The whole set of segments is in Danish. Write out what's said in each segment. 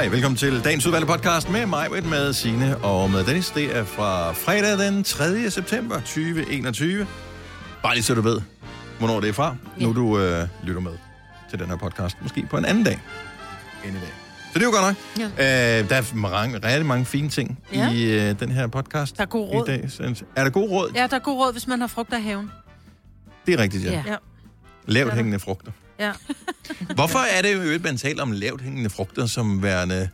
Hej, velkommen til dagens udvalgte podcast med mig, med Signe og med Dennis. Det er fra fredag den 3. september 2021. Bare lige så du ved, hvornår det er fra. Ja. Nu du øh, lytter med til den her podcast. Måske på en anden dag end i dag. Så det er jo godt nok. Ja. Øh, der er mange, rigtig mange fine ting ja. i øh, den her podcast. Der er god råd. I dag. Så, er der god råd? Ja, der er god råd, hvis man har frugter i haven. Det er rigtigt, ja. Ja. Lavt hængende frugter. Ja. Hvorfor er det jo, at man taler om lavt hængende frugter som værende...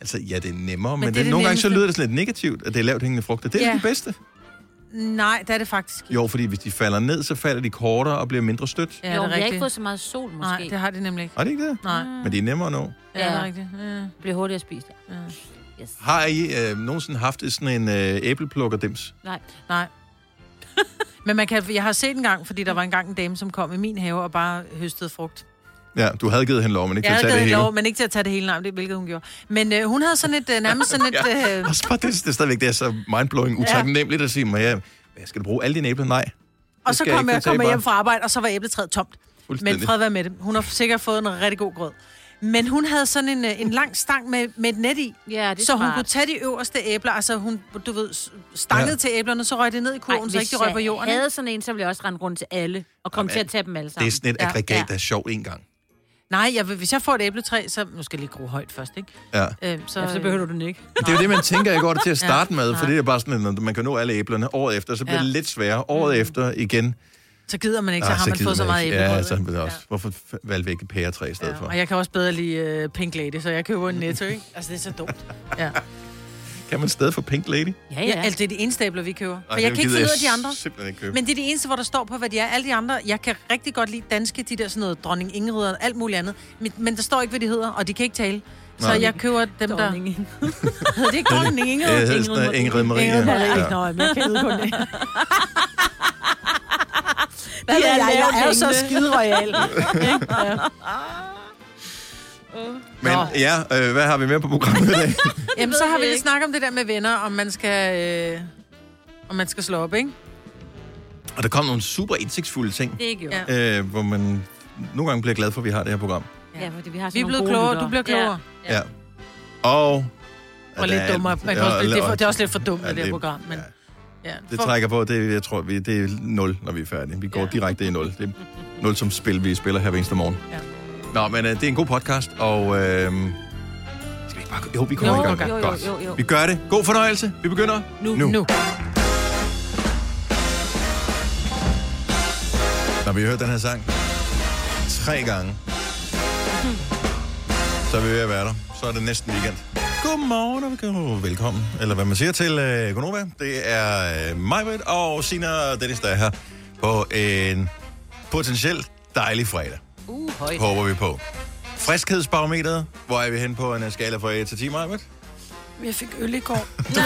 Altså, ja, det er nemmere, men, men det, det det nogle gange så nemmeste. lyder det sådan lidt negativt, at det er lavt hængende frugter. Det er Ja. det bedste. Nej, det er det faktisk ikke. Jo, fordi hvis de falder ned, så falder de kortere og bliver mindre stødt. Ja, jo, det vi er har ikke fået så meget sol, måske. Nej, det har de nemlig ikke. Er det ikke det? Nej, Men de er nemmere at nå. ja, det er Ja. rigtigt. Ja. bliver hurtigere spist. Ja. Ja. Yes. Har I øh, nogensinde haft sådan en øh, æbleplukker-dims? Nej. Nej. Men man kan, jeg har set en gang, fordi der var engang en dame, som kom i min have og bare høstede frugt. Ja, du havde givet hende lov, men ikke Jeg til at tage det hele. lov, men ikke til at tage det hele navn, det hvilket hun gjorde. Men øh, hun havde sådan et, øh, nærmest sådan et... Øh, Og så bare det, det er stadigvæk det er så mindblowing, utaknemmeligt at sige, mig, ja, skal du bruge alle dine æbler? Nej. og så jeg kom jeg, kom jeg bare. hjem fra arbejde, og så var æbletræet tomt. Men fred være med det. Hun har sikkert fået en rigtig god grød. Men hun havde sådan en, øh, en lang stang med, med et net i. Ja, det er så hun smart. kunne tage de øverste æbler, altså hun, du ved, stanget Ja. til æblerne, så røg det ned i kurven, så ikke de røg på jorden. jeg ikke? havde sådan en, så ville jeg også rende rundt til alle, og komme Jamen, til at tage dem alle Det sammen. er sådan et Ja, aggregat, ja. der er sjovt en gang. Nej, jeg, vil- hvis jeg får et æbletræ, så... Nu skal jeg lige gro højt først, ikke? Ja. Øh, så, Ja, så behøver du den ikke. Det er jo det, man tænker, jeg går til at starte Ja, med, for det er bare sådan, at man kan nå alle æblerne året efter, så bliver Ja. det lidt sværere. Året efter igen. Så gider man ikke, så Ah, har man gider fået så meget æblebrød. Ja, så ikke? det også. Hvorfor f- valgte vi ikke et pæretræ i stedet Ja, for? og jeg kan også bedre lide uh, Pink Lady, så jeg køber en netto, ikke? Altså, det er så dumt. Ja. Kan man stadig få Pink Lady? Ja, ja. ja. altså, det er de eneste æbler, vi køber. For Ej, jeg kan ikke finde ud af de andre. simpelthen ikke købe. Men det er de eneste, hvor der står på, hvad de er. Alle de andre, jeg kan rigtig godt lide danske, de der sådan noget dronning Ingrid og alt muligt andet. Men, men der står ikke, hvad de hedder, og de kan ikke tale. Så Nej. jeg køber dem, der... Dronning. Hedder det ikke dronning Ingrid? Ja, noget Ingrid Marie. Ingrid Marie. Ja. Ja. Nå, men jeg kan kun det. Hvad Ja, jeg, jeg er jo så skide royal. Men ja, øh, hvad har vi med på programmet i dag? Jamen, så har vi lidt snakket om det der med venner, om man skal, øh, om man skal slå op, ikke? Og der kom nogle super indsigtsfulde ting, Det er jo. Ja. Ja. øh, hvor man nogle gange bliver glad for, at vi har det her program. ja, fordi vi har sådan Vi er nogle blevet gode klogere, du bliver klogere. Ja. Og... Og at lidt er- dummere. Man kan Ja, også, det, er for, og- det er også lidt for dumt Ja, det her det- program. Men, ja. Ja. Det For- trækker på, det, jeg tror, vi, det er 0, når vi er færdige. Vi går ja. Direkte i 0. Det er 0 som spil, vi spiller her hver eneste morgen. Ja. Nå, men øh, det er en god podcast, og... Øh, skal vi ikke bare... Jo, vi kommer Jo, i gang. Jo, jo, Godt. jo, jo. Vi gør det. God fornøjelse. Vi begynder Nu. nu. nu. Når vi har hørt den her sang tre gange, så er vi ved at være der. Så er det næsten weekend. Godmorgen og velkommen-. Eller hvad man siger til øh, Gonova. Det er øh, mig, og Sina og Dennis, der er her på en potentielt dejlig fredag. Uh, højt. Håber vi på. Friskhedsbarometeret. Hvor er vi hen på en øh, skala fra 1 til 10, Maja? Jeg fik øl i går. Nej.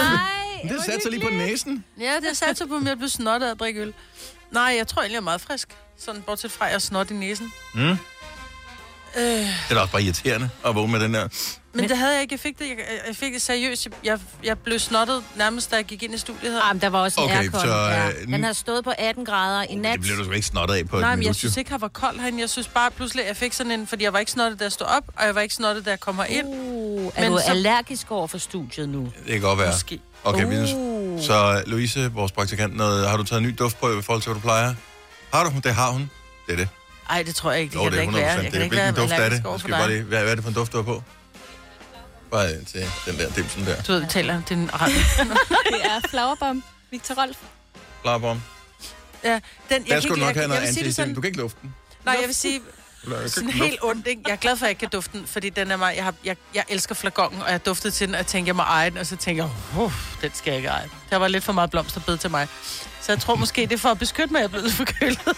Det satte sig lige på næsen. Ja, det satte sig på, at jeg blev snottet af at drikke øl. Nej, jeg tror egentlig, jeg er meget frisk. Sådan bortset fra, at jeg er snot i næsen. Mm. Øh, Det er da også bare irriterende at vågne med den der. Men, Men- det havde jeg ikke. Jeg fik det, jeg, jeg fik det seriøst. Jeg, jeg blev snottet nærmest, da jeg gik ind i studiet her. Ah, men der var også en Okay, aircon. så, ja. øh, Den har stået på 18 grader i nat. Det bliver du sgu ikke snottet af på Nej, men jeg synes ikke, han var kold herinde. Jeg synes bare pludselig, at jeg fik sådan en... Fordi jeg var ikke snottet, da jeg stod op, og jeg var ikke snottet, da jeg kommer ind. Uh, er Men du så- allergisk over for studiet nu? Det kan godt være. Måske. Okay, Uh. Så Louise, vores praktikant, noget, har du taget en ny duftprøve i forhold til, hvad du plejer? Har du? Det har hun. Det er det. Ej, det tror jeg ikke. Det Jo, kan det da er ikke 100%. være. Jeg det er, hvilken duft er det? skal bare lige, hvad, hvad er det for en duft, du har på? Bare til den der dimsen der. Du ved, vi taler. Det er en Det er Flowerbomb, Victor Rolf. Flarbom. Ja, den, jeg Der kan skulle du nok have jeg, noget jeg vil sige det anti sådan, Du kan ikke lufte den. Nej, jeg vil sige sådan helt ondt, ikke? Jeg er glad for, at jeg ikke kan dufte den, fordi den er mig, jeg, har, jeg, jeg elsker flagongen, og jeg duftede til den, og jeg tænkte, jeg må eje den, og så tænkte jeg, uh, den skal jeg ikke eje. Der var lidt for meget blomsterbed til mig. Så jeg tror måske, det er for at beskytte mig, at jeg er blevet lidt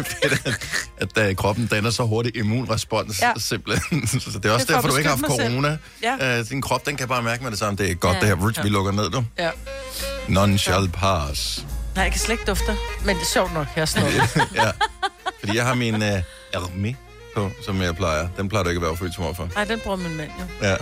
lufte. at uh, kroppen danner så hurtigt immunrespons, ja. Simpelthen. så det er også Det er for derfor, du at ikke har haft corona. Ja. Uh, din krop, den kan bare mærke med det samme. Det er godt, Ja. det her. Rich, Ja. vi lukker ned, du. Ja. None shall pass. Nej, jeg kan slet ikke dufte. Men det er sjovt nok, jeg snart. ja. Fordi jeg har min uh, Hermé på, som jeg plejer. Den plejer du ikke at være følsom for. Nej, den bruger min mand jo. Ja.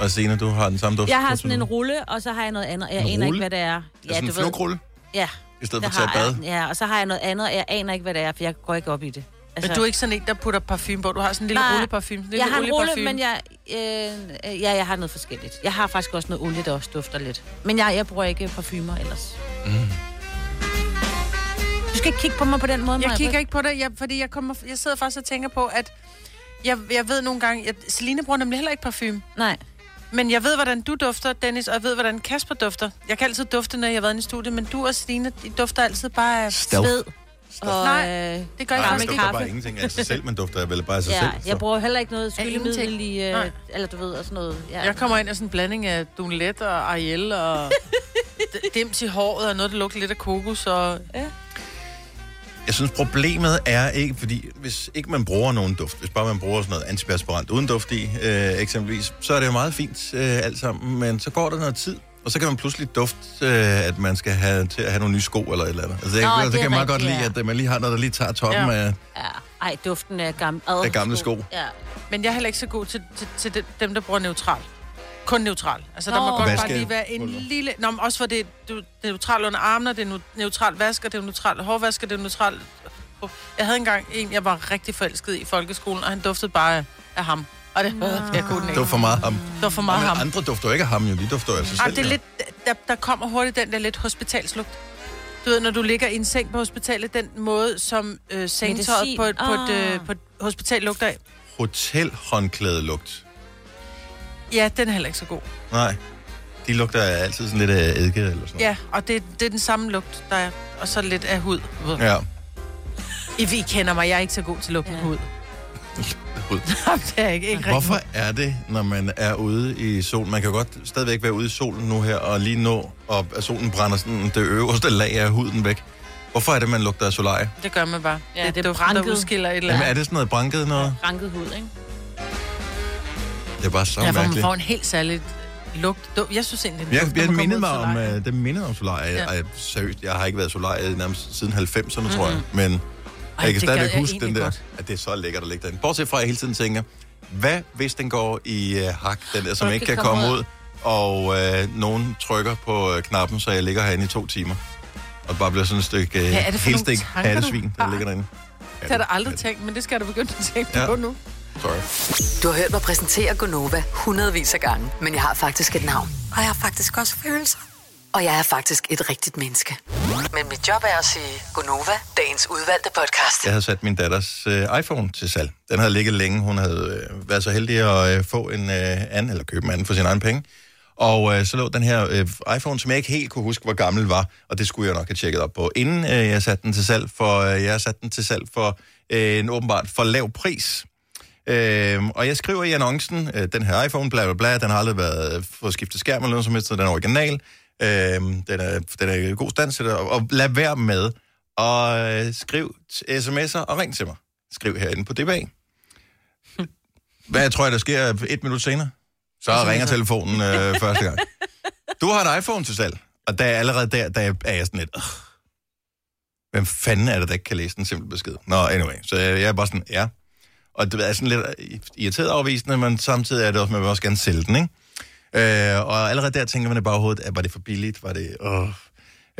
Og Sina, du har den samme duft. Jeg har sådan du? en rulle, og så har jeg noget andet. Jeg En aner ikke, hvad det er. Ja, sådan en flugrulle, Ja, i stedet det for at tage har et bad. jeg. Ja, og så har jeg noget andet, og jeg aner ikke, hvad det er, for jeg går ikke op i det. Men du er ikke sådan en, der putter parfume på. Du har sådan en lille Nej, rulleparfume. En lille Jeg har en rulle, men jeg, øh, ja, jeg har noget forskelligt. Jeg har faktisk også noget olie, der også dufter lidt. Men jeg, jeg bruger ikke parfumer ellers. Mm. Du skal ikke kigge på mig på den måde, Jeg Maja. kigger ikke på det, jeg, fordi jeg, kommer, jeg sidder faktisk og tænker på, at jeg, jeg ved nogle gange, at Celine bruger nemlig heller ikke parfume. Nej. Men jeg ved, hvordan du dufter, Dennis, og jeg ved, hvordan Kasper dufter. Jeg kan altid dufte, når jeg har været inde i studiet, men du og Celine, de dufter altid bare af Stealth. Sved. Og, Nej, øh, Det gør jeg Nej, faktisk man ikke. dufter bare ingenting af sig selv, man dufter vel bare af sig ja, selv. jeg bruger heller ikke noget ingenting. skyldemiddel i, øh, Nej. eller du ved, og sådan noget. Ja. Jeg kommer ind af sådan en blanding af Dunlet og Ariel og d- dims i håret og noget, der lugter lidt af kokos. Og... Jeg synes, problemet er ikke, fordi hvis ikke man bruger nogen duft, hvis bare man bruger sådan noget antiperspirant uden duft i, øh, eksempelvis, så er det jo meget fint øh, alt sammen, men så går der noget tid, og så kan man pludselig dufte, øh, at man skal have til at have nogle nye sko eller et eller andet. Altså, det, Nå, det det kan er jeg meget godt rigtigt, lide, at man lige har noget, der lige tager toppen Ja. af... Ja. Ej, duften af gamle, Af gamle sko. Ja. Men jeg er heller ikke så god til, til, til de- dem, der bruger neutral. Kun neutral. Altså, der Nå. må godt bare lige være en lille... Nå, men også for det, du, det er neutral under armene, det er neutral vasker, det er neutral hårvasker, det er neutral... Jeg havde engang en, jeg var rigtig forelsket i folkeskolen, og han duftede bare af, ham. Og det, jeg kunne den Det ikke. var for meget ham. Det var for meget ham. andre dufter jo ikke af ham, jo. De dufter jo Ej, selv. det er jo. lidt, der, der kommer hurtigt den der lidt hospitalslugt. Du ved, når du ligger i en seng på hospitalet, den måde, som øh, sengetøjet Medicin. på et, på, et, øh, Ah. på et hospital lugter af. Hotelhåndklædelugt. Ja, den er heller ikke så god. Nej. De lugter altid sådan lidt af eddike eller sådan noget. Ja, og det, det er den samme lugt, der er. Og så lidt af hud. Ja. I, I kender mig, jeg er ikke så god til lugten af Ja. hud. Hud. det er ikke, ikke Hvorfor rigtig. er det, når man er ude i solen? Man kan jo godt stadigvæk være ude i solen nu her, og lige nå, og solen brænder sådan det øverste lag af huden væk. Hvorfor er det, man lugter af solarie? Det gør man bare. Ja, det, det er duften, der branket. udskiller et eller Jamen, andet. er det sådan noget branket noget? Ranket hud, ikke? Det er bare så Ja, for man mærkeligt. får en helt særlig lugt. Du- Jeg synes egentlig, den jeg man kommer mindede ud mig om, uh, det mindede om solarie. Ja. Ja. seriøst, jeg har ikke været solarie nærmest siden 90'erne, mm-hmm. tror jeg. Men Ej, jeg kan det stadigvæk jeg huske den der, godt. at det er så lækkert at ligge derinde. Bortset fra, at jeg hele tiden tænker, hvad hvis den går i uh, hak, den der, som ikke kan komme komme ud, og uh, nogen trykker på uh, knappen, så jeg ligger herinde i to timer. Og bare bliver sådan et stykke det for helt stik du hattesvin, der ligger derinde. Ja, Det har aldrig tænkt, men det skal da begynde at tænke Ja. på nu. Sorry. Du har hørt mig præsentere Gonova hundredvis af gange, men jeg har faktisk et navn. Og jeg har faktisk også følelser. Og jeg er faktisk et rigtigt menneske. Men mit job er at sige Gonova, dagens udvalgte podcast. Jeg havde sat min datters øh, iPhone til salg. Den havde ligget længe. Hun havde øh, været så heldig at øh, få en øh, anden, eller købe en anden for sin egen penge. Og øh, så lå den her øh, iPhone, som jeg ikke helt kunne huske, hvor gammel var, og det skulle jeg nok have tjekket op på, inden øh, jeg satte den til salg, for øh, jeg satte den til salg for øh, en åbenbart for lav pris. Øh, og jeg skriver i annoncen, øh, den her iPhone, bla bla bla, den har aldrig været øh, fået skiftet skærm eller noget som helst, så den er original. Øh, den, er, den er i god stand til det, og, og lad være med at øh, skriv sms'er og ring til mig. Skriv herinde på DBA. Hvad tror jeg, der sker et minut senere? Så ringer telefonen øh, første gang. Du har en iPhone til salg, og der er allerede der, der er jeg sådan lidt... Øh, hvem fanden er det, der ikke kan læse den simple besked? Nå, anyway, så jeg, jeg er bare sådan, ja. Og det er sådan lidt irriteret afvisende, men samtidig er det også, man vil også gerne sælge den, ikke? Øh, og allerede der tænker man i baghovedet, at var det for billigt? Var det... Øh,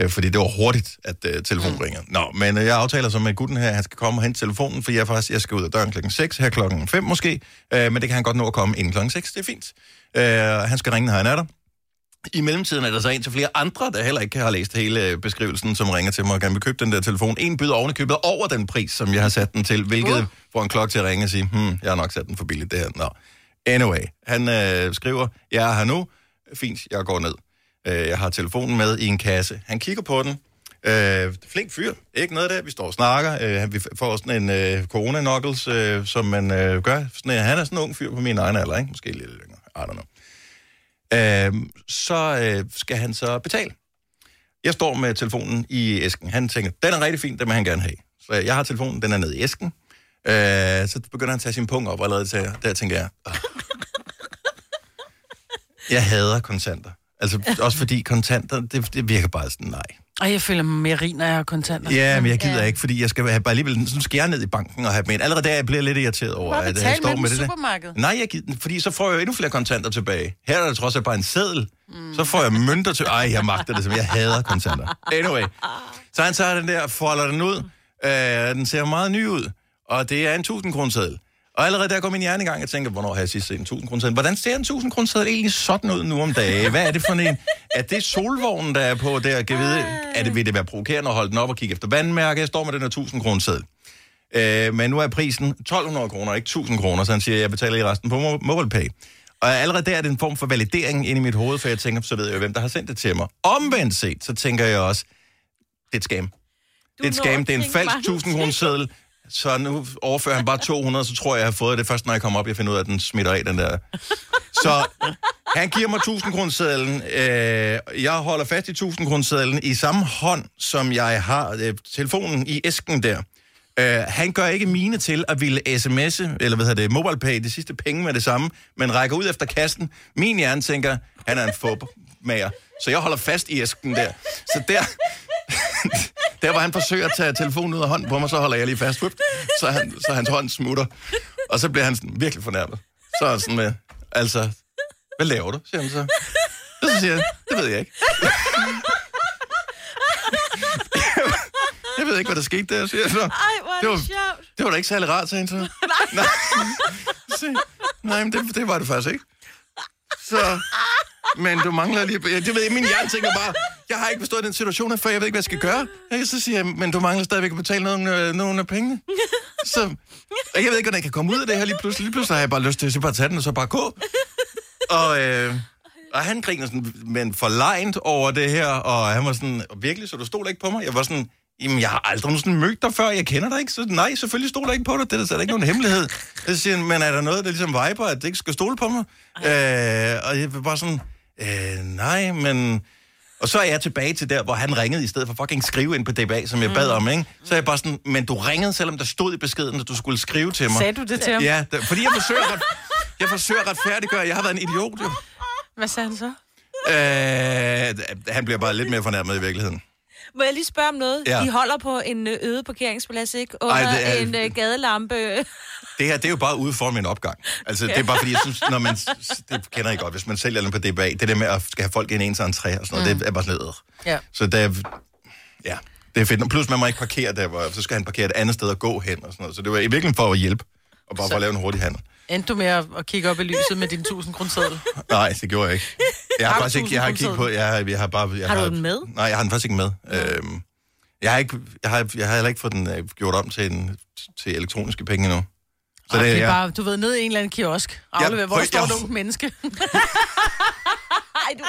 øh, fordi det var hurtigt, at øh, telefonen mm. ringer. Nå, men øh, jeg aftaler så med gutten her, at han skal komme og hente telefonen, for jeg, faktisk, jeg skal ud af døren klokken 6, her klokken 5 måske, øh, men det kan han godt nå at komme inden klokken 6, det er fint. Øh, han skal ringe, når han er der. I mellemtiden er der så en til flere andre, der heller ikke har læst hele øh, beskrivelsen, som ringer til mig og gerne vil købe den der telefon. En byder oven i købet over den pris, som jeg har sat den til, hvilket uh. får en klokke til at ringe og sige, hmm, jeg har nok sat den for billigt det her. Nå. Anyway, han øh, skriver, jeg er her nu, fint, jeg går ned. Øh, jeg har telefonen med i en kasse. Han kigger på den. Øh, flink fyr, ikke noget der. Vi står og snakker. Øh, vi får sådan en øh, corona-knuckles, øh, som man øh, gør. Sådan, øh, han er sådan en ung fyr på min egen alder, ikke? Måske lidt yngre. I don't know. Øh, så øh, skal han så betale. Jeg står med telefonen i æsken. Han tænker, den er rigtig fin, den vil han gerne have. Så jeg har telefonen, den er nede i æsken. Øh, så begynder han at tage sin punkt op, og allerede der, der tænker jeg, "Åh." jeg hader kontanter. Altså, også fordi kontanter, det, det virker bare sådan, nej. Og jeg føler mig mere rig, når jeg har kontanter. Ja, men jeg gider Ja. ikke, fordi jeg skal have bare alligevel, skal jeg ned i banken og have dem ind. Allerede der jeg bliver lidt irriteret over, Bare at jeg står med med i det der. supermarkedet. Nej, jeg gider, fordi så får jeg jo endnu flere kontanter tilbage. Her er der trods alt bare en seddel. Mm. Så får jeg mønter til... Ej, jeg magter det, som jeg hader kontanter. Anyway. Så han tager den der, folder den ud. Øh, den ser meget ny ud. og det er en 1000 kroneseddel. Og allerede der går min hjerne i gang, jeg tænker, hvornår har jeg sidst set en 1000 kroneseddel? Hvordan ser en 1000 kroneseddel egentlig sådan ud nu om dagen? Hvad er det for en? Er det solvognen, der er på der? Kan vide, er det, vil det være provokerende at holde den op og kigge efter vandmærke? Jeg står med den her 1000 kroneseddel. Øh, men nu er prisen 1200 kroner, ikke 1000 kroner, så han siger, at jeg betaler i resten på Mo- MobilePay. Og allerede der er det en form for validering inde i mit hoved, for jeg tænker, så ved jeg jo, hvem der har sendt det til mig. Omvendt set, så tænker jeg også, det er et scam. Det er et scam, det er en falsk 1000 kroner seddel, så nu overfører han bare 200, så tror jeg, jeg har fået det først, når jeg kommer op, jeg finder ud af, at den smitter af, den der. Så han giver mig 1000 kronersedlen. Øh, jeg holder fast i 1000 kronersedlen i samme hånd, som jeg har øh, telefonen i æsken der. Øh, han gør ikke mine til at ville sms'e, eller hvad hedder det, MobilePay, de sidste penge med det samme, men rækker ud efter kassen. Min hjerne tænker, han er en fubmager. Så jeg holder fast i æsken der. Så der, der hvor han forsøger at tage telefonen ud af hånden på mig, så holder jeg lige fast. Så, han, så hans hånd smutter. Og så bliver han sådan virkelig fornærmet. Så er han sådan med, altså, hvad laver du, siger han så. Og så siger jeg, det ved jeg ikke. jeg ved ikke, hvad der skete der, siger jeg så. Ej, hvor Det var- det sjovt. Det var da ikke særlig rart, sagde han så. Nej. Se, Nej, men det, det var det faktisk ikke. Så, men du mangler lige... Ja, det ved jeg, min hjerne tænker bare, jeg har ikke forstået den situation før, jeg ved ikke, hvad jeg skal gøre. Ja, så siger jeg, men du mangler stadigvæk at betale nogle, øh, nogle af pengene. Så, og jeg ved ikke, hvordan jeg kan komme ud af det her lige pludselig. Lige pludselig har jeg bare lyst til at bare tage den, og så bare gå. Og, øh, og han griner sådan, men forlegnet over det her, og han var sådan, virkelig, så du stoler ikke på mig? Jeg var sådan, jamen, jeg har aldrig sådan mødt dig før, jeg kender dig ikke, så nej, selvfølgelig stoler jeg ikke på dig, det er der ikke nogen hemmelighed. Så siger han, men er der noget, der ligesom viber, at det ikke skal stole på mig? Øh, og jeg var bare sådan, øh, nej, men... Og så er jeg tilbage til der, hvor han ringede, i stedet for fucking skrive ind på DBA, som jeg bad om, ikke? Så er jeg bare sådan, men du ringede, selvom der stod i beskeden, at du skulle skrive til mig. Sagde du det til ham? Ja, der, fordi jeg forsøger, ret, jeg forsøger at retfærdiggøre, jeg har været en idiot, jo. Hvad sagde han så? Øh, han bliver bare lidt mere fornærmet i virkeligheden. Må jeg lige spørge om noget? Ja. De holder på en ø, øde parkeringsplads, ikke? Under Ej, det er- en uh, gadelampe. Det her, det er jo bare ude foran min opgang. Altså, det er bare fordi, jeg synes, når man... Det kender jeg godt, hvis man sælger den på DBA, det der med at skal have folk ind i ens entré og sådan noget, mm. det er bare sådan noget. Ja. Så det er... Ja, det er fedt. Plus, man må ikke parkere der, hvor så skal han parkere et andet sted og gå hen og sådan noget. Så det var i virkeligheden for at hjælpe, og bare for at lave en hurtig handel. Endte du med at at kigge op i lyset med din 1000 kroner seddel? Nej, det gjorde jeg ikke. Jeg har Har du faktisk ikke, jeg har ikke kigget på, jeg har, jeg har bare... Jeg Har du den med? Nej, jeg har den faktisk ikke med. Øhm, jeg har, ikke, jeg, har, jeg har heller ikke fået den øh, gjort om til, en, til elektroniske penge endnu. Så det er ja. bare, du ved, ned i en eller anden kiosk. Aflever, Ja, hvor prøv- står jeg- et ungt menneske. Ej, du...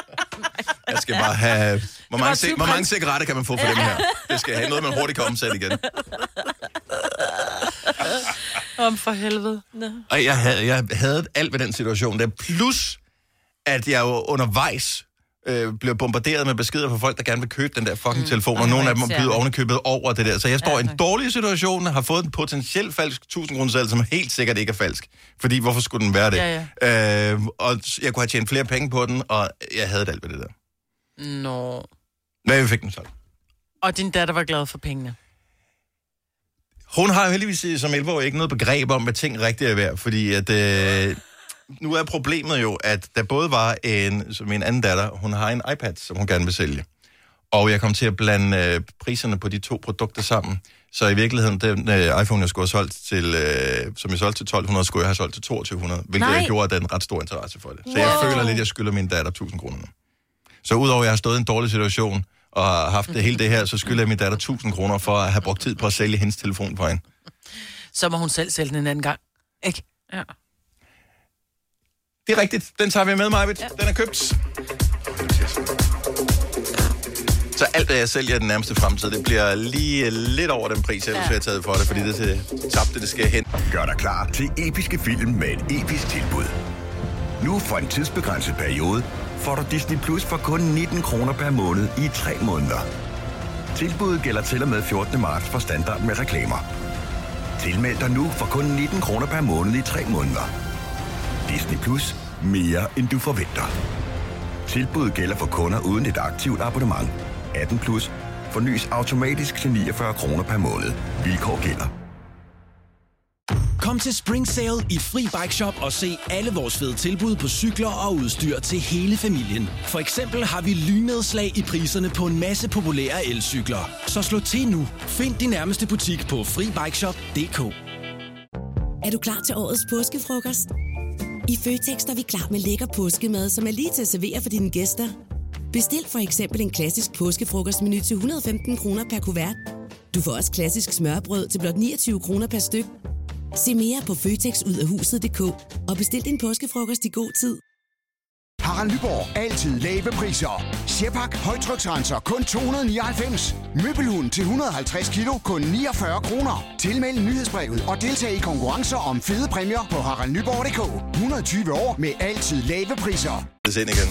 Jeg skal bare have... Hvor mange, cig- syv hvor mange cigaretter kan man få for dem her? Det skal have noget, man hurtigt kan omsætte igen. Om for helvede. Og jeg havde, jeg havde alt ved den situation der. Plus, at jeg jo undervejs øh, blev bombarderet med beskeder fra folk, der gerne vil købe den der fucking mm. telefon, og Ej, nogle af dem byder irriterende. ovenikøbet over det der. Så jeg står Ja, i en dårlig situation, har fået en potentielt falsk 1000 kroner selv, som helt sikkert ikke er falsk. Fordi hvorfor skulle den være det? Ja, Øh, og jeg kunne have tjent flere penge på den, og jeg havde alt ved det der. Nå. Hvad vi fik den så? Og din datter var glad for pengene. Hun har jo heldigvis øh, som 11 ikke noget begreb om, hvad ting rigtigt er værd, fordi at, øh, nu er problemet jo, at der både var en, som min anden datter, hun har en iPad, som hun gerne vil sælge. Og jeg kom til at blande øh, priserne på de to produkter sammen. Så i virkeligheden, den øh, iPhone, jeg skulle have solgt til, øh, som jeg solgte til 1200, skulle jeg have solgt til 2200, hvilket Nej. jeg gjorde, at der er en ret stor interesse for det. Så jeg føler lidt, at jeg skylder min datter 1000 kroner nu. Så udover at jeg har stået i en dårlig situation, og har haft det hele det her, så skylder jeg min datter 1000 kroner for at have brugt tid på at sælge hendes telefon for hende. Så må hun selv sælge den en anden gang. Ikke? Ja. Det er rigtigt. Den tager vi med, Majvit. Ja. Den er købt. Så alt, hvad jeg sælger i den nærmeste fremtid, det bliver lige lidt over den pris, jeg ja. har taget for det, fordi det er til tabte, det skal hen. Gør dig klar til episke film med et episk tilbud. Nu for en tidsbegrænset periode får du Disney Plus for kun 19 kroner per måned i 3 måneder. Tilbuddet gælder til og med 14. marts for standard med reklamer. Tilmeld dig nu for kun 19 kroner per måned i 3 måneder. Disney Plus. Mere end du forventer. Tilbuddet gælder for kunder uden et aktivt abonnement. 18 plus. Fornyes automatisk til 49 kroner per måned. Vilkår gælder. Kom til Spring Sale i Fri Bike Shop og se alle vores fede tilbud på cykler og udstyr til hele familien. For eksempel har vi lynedslag i priserne på en masse populære elcykler. Så slå til nu. Find din nærmeste butik på FriBikeShop.dk. Er du klar til årets påskefrokost? I Føtex er vi klar med lækker påskemad, som er lige til at servere for dine gæster. Bestil for eksempel en klassisk påskefrokostmenu til 115 kroner per kuvert. Du får også klassisk smørbrød til blot 29 kroner per styk. Se mere på føtexudafhuset.dk og bestil din påskefrokost i god tid. Harald Nyborg. Altid lave priser. Sjehpak. Højtryksrenser. Kun 299. Møbelhund til 150 kilo. Kun 49 kroner. Tilmeld nyhedsbrevet og deltag i konkurrencer om fede præmier på haraldnyborg.dk. 120 år med altid lave priser. Det ind igen.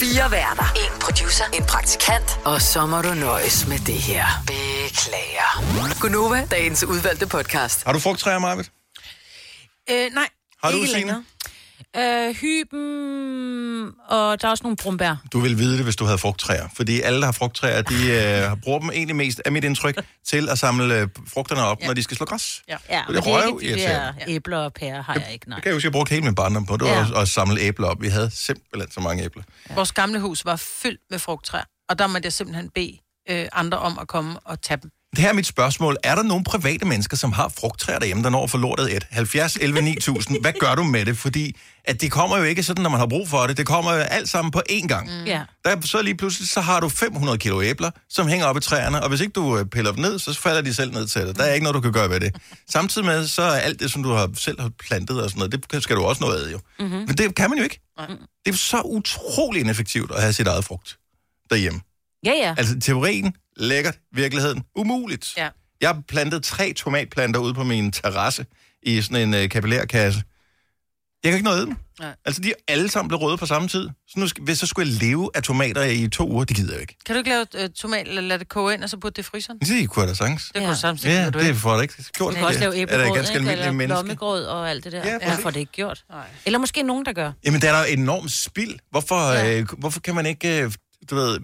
Fire værter. En producer. En praktikant. Og så må du nøjes med det her. Beklager. Gunova, dagens udvalgte podcast. Har du frugttræer, Marvitt? Øh, nej, Har du, ikke længere. Øh, hyben, og der er også nogle brumbær. Du vil vide det, hvis du havde frugttræer. Fordi alle, der har frugttræer, de øh, bruger dem egentlig mest, af mit indtryk, til at samle øh, frugterne op, ja. når de skal slå græs. Ja. Ja, Det er det er ikke de der æbler og pærer, har jeg ikke, nej. Det kan jeg huske, jeg brugte hele min barndom på. Det var Ja. ja. at, at samle æbler op. Vi havde simpelthen så mange æbler. Vores gamle hus var fyldt med frugttræer, og der måtte jeg simpelthen bede øh, andre om at komme og tage dem. Det her er mit spørgsmål. Er der nogle private mennesker, som har frugttræer derhjemme, der når for lortet et? 70, 11, 9000. Hvad gør du med det? Fordi at det kommer jo ikke sådan, når man har brug for det. Det kommer jo alt sammen på én gang. Mm. Ja. Der, så lige pludselig, så har du 500 kilo æbler, som hænger op i træerne, og hvis ikke du øh, piller dem ned, så falder de selv ned til dig. Der er ikke noget, du kan gøre ved det. Samtidig med, så er alt det, som du har selv har plantet og sådan noget, det skal du også nå ad jo. Mm-hmm. Men det kan man jo ikke. Det er så utrolig ineffektivt at have sit eget frugt derhjemme. Ja, ja. Altså teorien, lækkert, virkeligheden, umuligt. Ja. Jeg har plantet tre tomatplanter ude på min terrasse i sådan en øh, kapillærkasse. Jeg kan ikke nå dem. Nej. Altså, de er alle sammen blevet røde på samme tid. Så nu, skal- hvis så skulle jeg leve af tomater i to uger, det gider jeg ikke. Kan du ikke lave øh, tomat, eller lade det koge ind, og så putte det i fryseren? Det Det kunne jeg da sagtens. kunne Ja. du samtidig. Ja, du det ikke. får jeg ikke gjort. Du kan også lave er æblegrød, ganske ikke? almindelig Eller menneske. blommegrød og alt det der. Ja, Ja, får det ikke gjort. Nej. Eller måske nogen, der gør. Jamen, der er der enormt spild. Hvorfor, ja. øh, hvorfor kan man ikke, øh, du ved,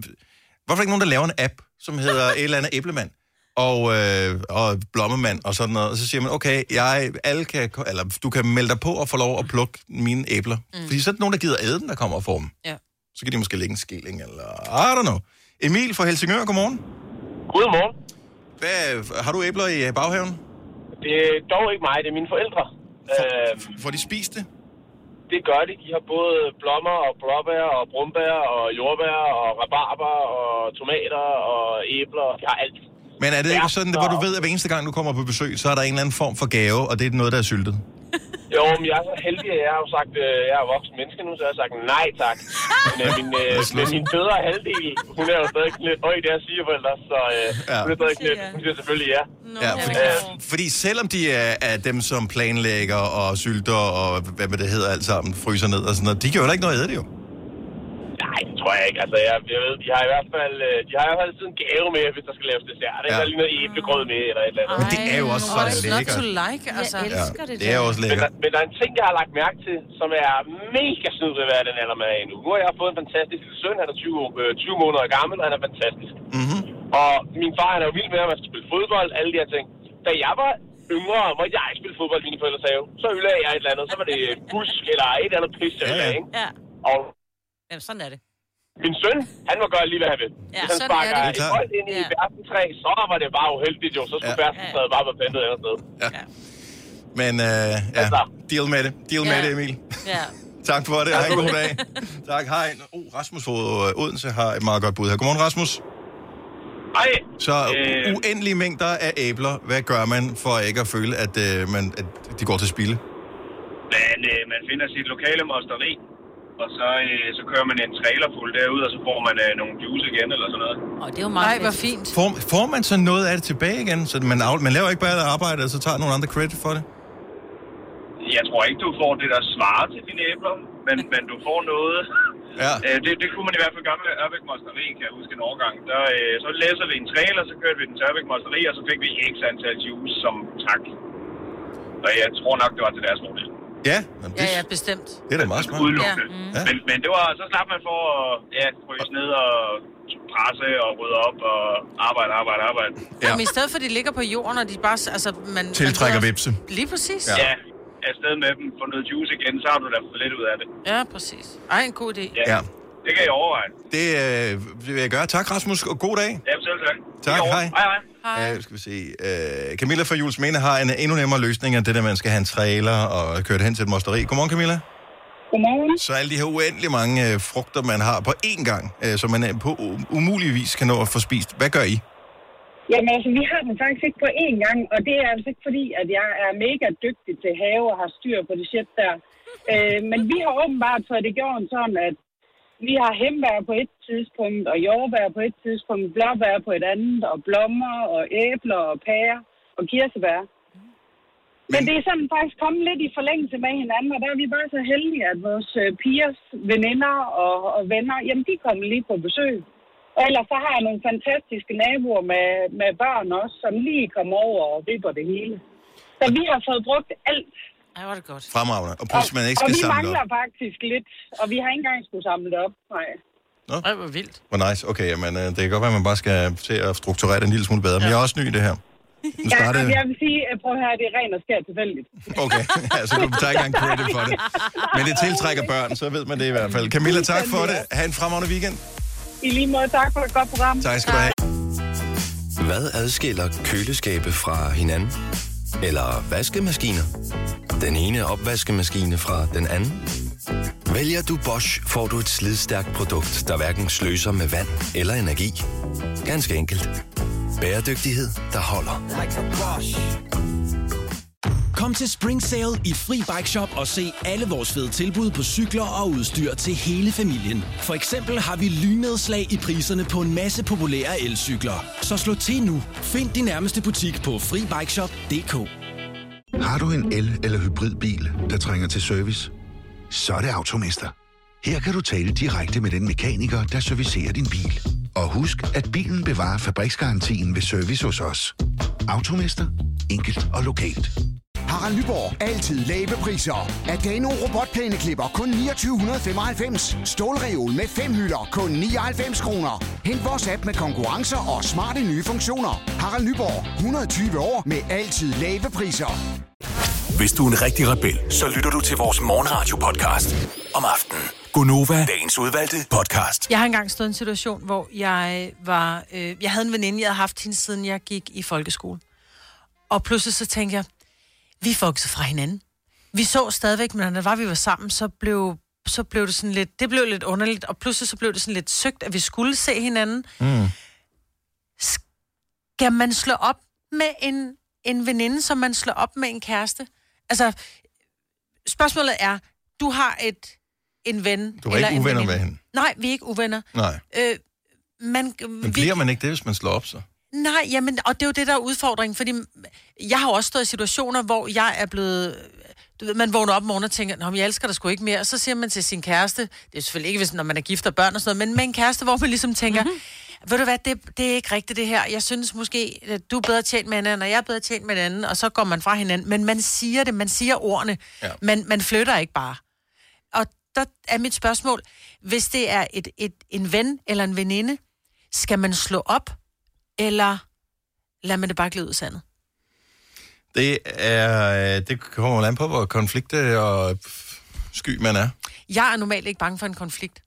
hvorfor ikke nogen, der laver en app, som hedder et eller andet æblemand? Og, øh, og blommemand og sådan noget. Og så siger man, okay, jeg, alle kan, eller du kan melde dig på og få lov at plukke mine æbler. Mm. Fordi så er der nogen, der gider æde dem, der kommer og får dem. Ja. Så kan de måske lægge en skilling, eller I don't know. Emil fra Helsingør, godmorgen. Godmorgen. Hvad, har du æbler i baghaven? Det er dog ikke mig, det er mine forældre. Øhm, Får de spist det? Det gør de. De har både blommer og blåbær og brumbær og jordbær og rabarber og tomater og æbler. De har alt. Men er det ikke sådan, så- hvor du ved, at hver eneste gang, du kommer på besøg, så er der en eller anden form for gave, og det er noget, der er syltet? Jo, men jeg er så heldig, at jeg har jo sagt, øh, jeg er voksen menneske nu, så jeg har sagt nej tak. Men, øh, min, øh, men min bedre halvdel, hun er jo stadig lidt høj, det er svigerforældre, så øh, Ja. hun er stadig lidt, hun siger selvfølgelig ja. Ja, fordi, fordi selvom de er, er dem, som planlægger og sylter og hvad hvad det hedder alt sammen, fryser ned og sådan noget, de kan jo heller ikke noget af det jo. Nej, det tror jeg ikke. Altså, jeg, jeg ved, de har i hvert fald, øh, de har i hvert fald altid en gave med, hvis der skal laves dessert. Ikke? Ja. Der er lige noget æblegrød med, eller et eller andet. Men det er jo også så What's not lækkert. to like, altså. Jeg elsker det det er også Men lækkert. der, men der er en ting, jeg har lagt mærke til, som er mega snyd ved at være den alder, man er i nu. Nu har jeg fået en fantastisk lille søn, han er 20, øh, 20 måneder gammel, og han er fantastisk. Mm-hmm. Og min far, han er jo vild med, at man skal spille fodbold, alle de her ting. Da jeg var yngre, måtte jeg ikke spille fodbold mine forældres have. Så ødelagde jeg et eller andet, så var det busk eller et eller andet pis, jeg Ja, ja. ikke? Ja. Og Jamen, sådan er det. Min søn, han må gøre lige, hvad han vil. Ja, Hvis han sådan sparker er er et bold ind i Ja. ja. bærstentræ, så var det bare uheldigt jo. Så skulle Ja. ja. bærstentræet bare være plantet et andet sted. Men øh, ja, Altså. deal med det. Deal med Ja. det, Emil. Ja. Tak for det, og have en god dag. tak, hej. Oh, Rasmus fra Odense har et meget godt bud her. Godmorgen, Rasmus. Hej. Så Øh. uendelige mængder af æbler, hvad gør man for ikke at føle, at, øh, man, at de går til spilde? Men øh, man finder sit lokale mosteri, og så, øh, så kører man en trailer fuld derud, og så får man øh, nogle juice igen eller sådan noget. Og det er jo meget Nej, hvor fint. Får, får man så noget af det tilbage igen? Så man, man laver ikke bare arbejde, og så tager nogle andre credit for det? Jeg tror ikke, du får det, der svarer til dine æbler, men, men du får noget. Ja. Øh, det, det kunne man i hvert fald gøre med Ørbæk Mosteri, kan jeg huske en årgang. Der, øh, så læser vi en trailer, så kørte vi den til Ørbæk Mosteri, og så fik vi x antal juice som tak. Og jeg tror nok, det var til deres fordel. Ja, jamen, det, Ja, ja, bestemt. det er da meget smart. Ja, Ja. Men, men det var, så slap man for at ja, fryse ned og presse og rydde op og arbejde, arbejde, arbejde. Ja. Men i stedet for, at de ligger på jorden, og de bare... Altså, man, Tiltrækker man, vipse. Lige præcis. Ja. Ja. afsted med dem, få noget juice igen, så har du da fået lidt ud af det. Ja, præcis. Ej, en god idé. Ja, Ja, det kan jeg overveje. det, øh, vil jeg gøre. Tak, Rasmus, og god dag. Ja, selv tak. Tak, hej. Hej, hej. Hej. Uh, skal vi se. Uh, Camilla fra Jules Mene har en endnu nemmere løsning end det der, man skal have en trailer og køre det hen til et mosteri. Godmorgen, Camilla. Godmorgen. Så alle de her uendelig mange uh, frugter, man har på én gang, uh, som man uh, på u- umulig vis kan nå at få spist. Hvad gør I? Jamen altså, vi har den faktisk ikke på én gang, og det er altså ikke fordi, at jeg er mega dygtig til have og har styr på det shit der. Øh, men vi har åbenbart fået det gjort sådan, at vi har hembær på et tidspunkt, og jordbær på et tidspunkt, blåbær på et andet, og blommer, og æbler, og pærer, og kirsebær. Men det er sådan faktisk kommet lidt i forlængelse med hinanden, og der er vi bare så heldige, at vores øh, pigers veninder og, og venner, jamen de kommer lige på besøg. Og ellers så har jeg nogle fantastiske naboer med, med børn også, som lige kommer over og ripper det hele. Så vi har fået brugt alt. Ej, var det godt. Fremragende. Og plus, man ikke og skal vi samle mangler op. faktisk lidt, og vi har ikke engang skulle samle det op. Nej. Nå. Ej, hvor vildt. Hvor nice. Okay, men uh, det kan godt være, at man bare skal til at strukturere det en lille smule bedre. Men jeg er også ny i det her. Nu Ja, startede... og jeg vil sige, at prøv at høre, det er rent og skær tilfældigt. Okay, altså du tager ikke engang credit for det. Men det tiltrækker børn, så ved man det i hvert fald. Camilla, tak for det. Ha' en fremragende weekend. I lige måde, tak for et godt program. Tak skal du have. Hvad adskiller køleskabe fra hinanden? Eller vaskemaskiner? Den ene opvaskemaskine fra den anden? Vælger du Bosch, får du et slidstærkt produkt, der hverken sløser med vand eller energi. Ganske enkelt. Bæredygtighed, der holder. Kom til Spring Sale i Fri Bike Shop og se alle vores fede tilbud på cykler og udstyr til hele familien. For eksempel har vi lynnedslag i priserne på en masse populære elcykler. Så slå til nu. Find din nærmeste butik på FriBikeShop.dk. Har du en el- eller hybridbil, der trænger til service? Så er det Automester. Her kan du tale direkte med den mekaniker, der servicerer din bil. Og husk, at bilen bevarer fabriksgarantien ved service hos os. Automester. Enkelt og lokalt. Harald Nyborg. Altid lave priser. Adano robotplæneklipper kun 2995. Stålreol med fem hylder kun 99 kroner. Hent vores app med konkurrencer og smarte nye funktioner. Harald Nyborg. 120 år med altid lave priser. Hvis du er en rigtig rebel, så lytter du til vores morgenradio-podcast om aftenen. Gunova, dagens udvalgte podcast. Jeg har engang stået i en situation, hvor jeg var... Øh, jeg havde en veninde, jeg havde haft hende, siden jeg gik i folkeskole. Og pludselig så tænkte jeg, vi vokset fra hinanden. Vi så stadigvæk, men når var vi var sammen, så blev, så blev det sådan lidt... Det blev lidt underligt, og pludselig så blev det sådan lidt søgt, at vi skulle se hinanden. Mm. Skal man slå op med en, en veninde, som man slår op med en kæreste? Altså, spørgsmålet er, du har et en ven... Du er eller ikke en uvenner veninde. med hende? Nej, vi er ikke uvenner. Nej. Øh, man, Men vi, bliver man ikke det, hvis man slår op så? Nej, jamen, og det er jo det, der er udfordringen, fordi jeg har også stået i situationer, hvor jeg er blevet... Du ved, man vågner op om morgenen og tænker, Nå, jeg elsker dig sgu ikke mere. Og så siger man til sin kæreste, det er selvfølgelig ikke, hvis, når man er gift og børn og sådan noget, men med en kæreste, hvor man ligesom tænker, Mhm. mm-hmm. ved du hvad, det, det er ikke rigtigt det her. Jeg synes måske, at du er bedre tjent med en anden, og jeg er bedre tjent med en anden, og så går man fra hinanden. Men man siger det, man siger ordene. Ja. Man, man flytter ikke bare. Og der er mit spørgsmål, hvis det er et, et, en ven eller en veninde, skal man slå op, eller lader man det bare glide ud i sandet? Det, er, det kommer jo an på, hvor konflikt og sky man er. Jeg er normalt ikke bange for en konflikt.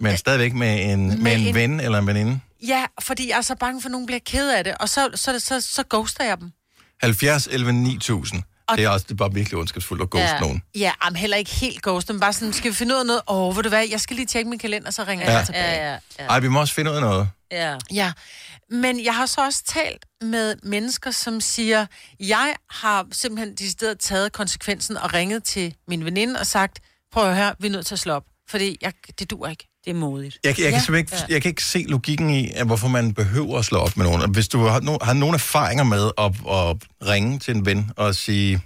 Men stadigvæk med en, med Med en, en- ven eller en veninde. Ja, fordi jeg er så bange for, at nogen bliver ked af det, og så, så, så, så ghoster jeg dem. 70 11 9000. Det er også det er bare virkelig ondskabsfuldt at ghoste ja. nogen. Ja, men heller ikke helt ghost, men bare sådan, skal vi finde ud af noget? Åh, oh, ved du hvad, jeg skal lige tjekke min kalender, så ringer Ja. jeg tilbage. Ja, ja, Ej, vi må også finde ud af noget. ja. Ja, men jeg har så også talt med mennesker, som siger, jeg har simpelthen decideret taget konsekvensen og ringet til min veninde og sagt, prøv at høre, vi er nødt til at slå op, fordi jeg, det dur ikke. Det er modigt. Jeg, jeg, ja. kan Ja. simpelthen ikke, jeg kan ikke se logikken i, at hvorfor man behøver at slå op med nogen. Og Hvis du har, no, har nogle erfaringer med at, at ringe til en ven og sige,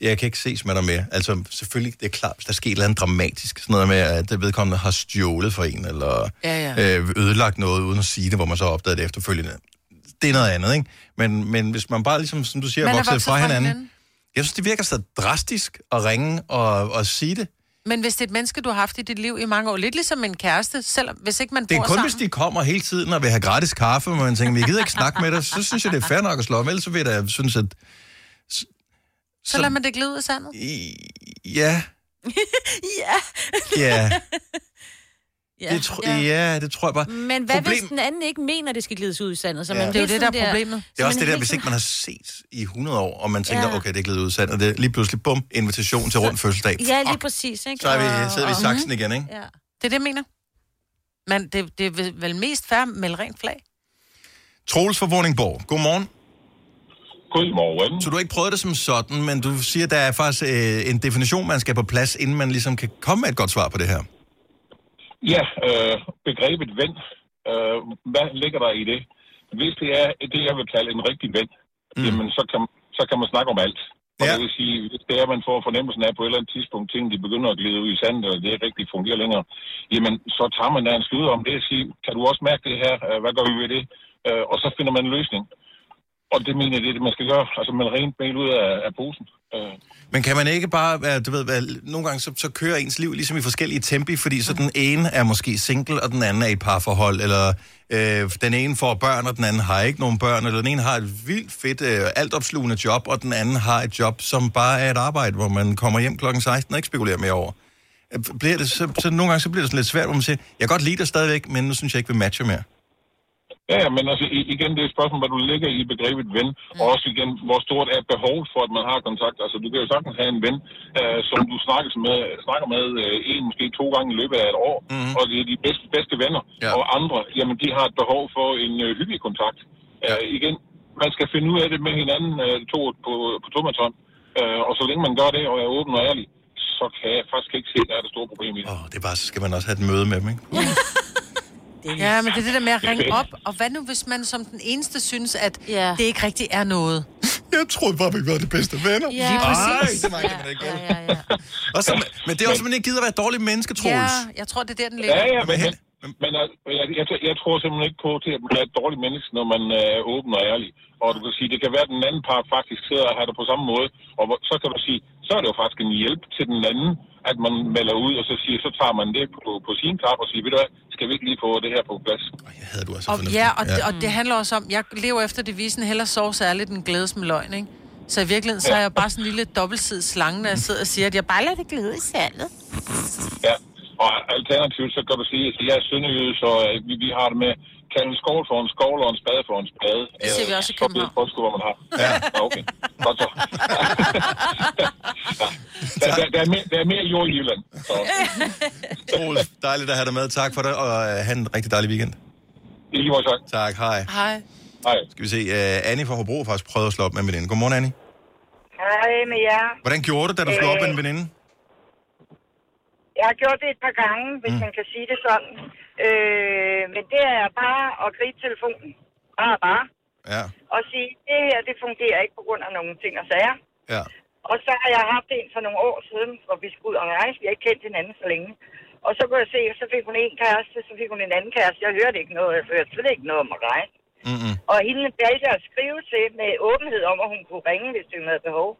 jeg kan ikke ses med dig mere. Altså selvfølgelig, det er klart, hvis der sker et eller andet dramatisk, sådan noget med, at det vedkommende har stjålet for en, eller Ja, ja. øh, ødelagt noget uden at sige det, hvor man så opdager det efterfølgende. Det er noget andet, ikke? Men, men hvis man bare ligesom, som du siger, Man er vokset vokset fra hinanden, hinanden. jeg synes, det virker så drastisk at ringe og, og sige det. Men hvis det er et menneske, du har haft i dit liv i mange år, lidt ligesom en kæreste, selvom hvis ikke man Det er bor kun, sammen. hvis de kommer hele tiden og vil have gratis kaffe, og man tænker, vi gider ikke snakke med dig, så synes jeg, det er fair nok at slå om. Ellers så vil jeg da synes, at Så lader man det glide ud i sandet. ja, ja. ja. Ja. Det tro, ja, det tror jeg bare. Men hvad Problem- hvis den anden ikke mener, det skal glides ud i sandet? Så Ja. man Det er jo det, der er problemet. Det er også så det der, hvis ikke man har set i 100 år, og man tænker, Ja. okay, det er glædet ud sandt, og det er lige pludselig, bum, invitation til rundt fødselsdag. Ja, lige præcis. Ikke? Så er vi, sidder vi i saksen igen, ikke? Ja. Det er det, jeg mener. Men det, det er vel- mest fair med rent flag. Troels fra Vordingborg, godmorgen. Godmorgen. Så du har ikke prøvet det som sådan, men du siger, der er faktisk øh, en definition, man skal på plads, inden man ligesom kan komme med et godt svar på det her. Ja, øh, begrebet ven. Øh, hvad ligger der i det? Hvis det er det, jeg vil kalde en rigtig ven, mm. jamen så kan, så kan man snakke om alt. Og ja. det vil sige, hvis det er, at man får fornemmelsen af på et eller andet tidspunkt, ting de begynder at glide ud i sandet, og det ikke rigtig fungerer længere, jamen så tager man da en slud om det og siger, kan du også mærke det her? Øh, Hvad gør vi ved det? Øh, og så finder man en løsning. Og det mener jeg, det er det, man skal gøre. Altså man rent mel ud af, af posen. Øh, Men kan man ikke bare, være, du ved, være, nogle gange så, så kører ens liv ligesom i forskellige tempi, fordi så den ene er måske single, og den anden er i et parforhold, eller øh, den ene får børn, og den anden har ikke nogen børn, eller den ene har et vildt fedt, øh, altopslugende job, og den anden har et job, som bare er et arbejde, hvor man kommer hjem klokken 16 og ikke spekulerer mere over. Øh, bliver det, så, så nogle gange så bliver det sådan lidt svært, hvor man siger, jeg kan godt lide dig stadigvæk, men nu synes jeg ikke, vi matcher mere. Ja, ja, men altså igen, det er et spørgsmål, hvad du lægger i begrebet ven, mm. og også igen, hvor stort er behovet for, at man har kontakt. Altså, du kan jo sagtens have en ven, øh, som du snakker med, snakker med øh, en, måske to gange i løbet af et år, mm. og det er de bedste, bedste venner. Ja. Og andre, jamen, de har et behov for en øh, hyggelig kontakt. Ja. Øh, igen, man skal finde ud af det med hinanden, øh, to på, på tomandshånd. Øh, og så længe man gør det, og er åben og ærlig, så kan jeg faktisk ikke se, at der er det store problem i det. Oh, det er bare, så skal man også have et møde med dem, ikke? Ja, men det er det der med at ringe op. Og hvad nu, hvis man som den eneste synes, at ja. det ikke rigtig er noget? Jeg troede bare, vi var de bedste venner. Ja, Lige præcis. Ej, det var ikke, man ikke ja, ja, ja. Også, men det er også, at man ikke gider at være et dårligt menneske, Troels. Ja, jeg tror, det er der, den ligger. Ja, ja, men, men, men jeg, jeg, jeg tror simpelthen ikke på til, at man er et dårligt menneske, når man er åben og ærlig. Og du kan sige, det kan være, at den anden part faktisk sidder og har det på samme måde. Og så kan du sige, så er det jo faktisk en hjælp til den anden, at man melder ud, og så siger, så tager man det på, på sin kap og siger, ved du hvad, skal vi ikke lige få det her på plads? Jeg havde du altså Og, ja, og, ja. og det handler også om, jeg lever efter devisen, hellere sove særligt end glædes med løgn, ikke? Så i virkeligheden, så er jeg bare sådan en lille dobbeltsidig slange, når jeg sidder og siger, at jeg bare lader det glide i sandet. Ja, og alternativt, så kan du sige, at jeg er sønderjyde, så øh, vi, vi har det med, kalde en skål for en skål og en spade for en spade. Det ser vi også i Så ved folk sgu, hvad man har. Ja. Okay, godt så. ja. der, der, der, er mere, der er mere jord i Jylland. Så. Troels, dejligt at have dig med. Tak for det, og uh, have en rigtig dejlig weekend. I lige måde, tak. Tak, hej. Hej. Hej. Skal vi se, uh, Annie fra Hobro har faktisk prøvet at slå op med en veninde. Godmorgen, Annie. Hej med jer. Hvordan gjorde du, da du slog op med en Øh, veninde? Jeg har gjort det et par gange, hvis mm. man kan sige det sådan. Øh, men det er bare at gribe telefonen. Bare, bare. Ja. Og sige, det her, det fungerer ikke på grund af nogle ting og sager. Ja. Og så har jeg haft en for nogle år siden, hvor vi skulle ud og rejse. Vi har ikke kendt hinanden så længe. Og så kunne jeg se, så fik hun en kæreste, så fik hun en anden kæreste. Jeg hørte ikke noget, jeg hørte slet ikke noget om at rejse. Mm-mm. Og hende valgte at skrive til med åbenhed om, at hun kunne ringe, hvis hun havde behov.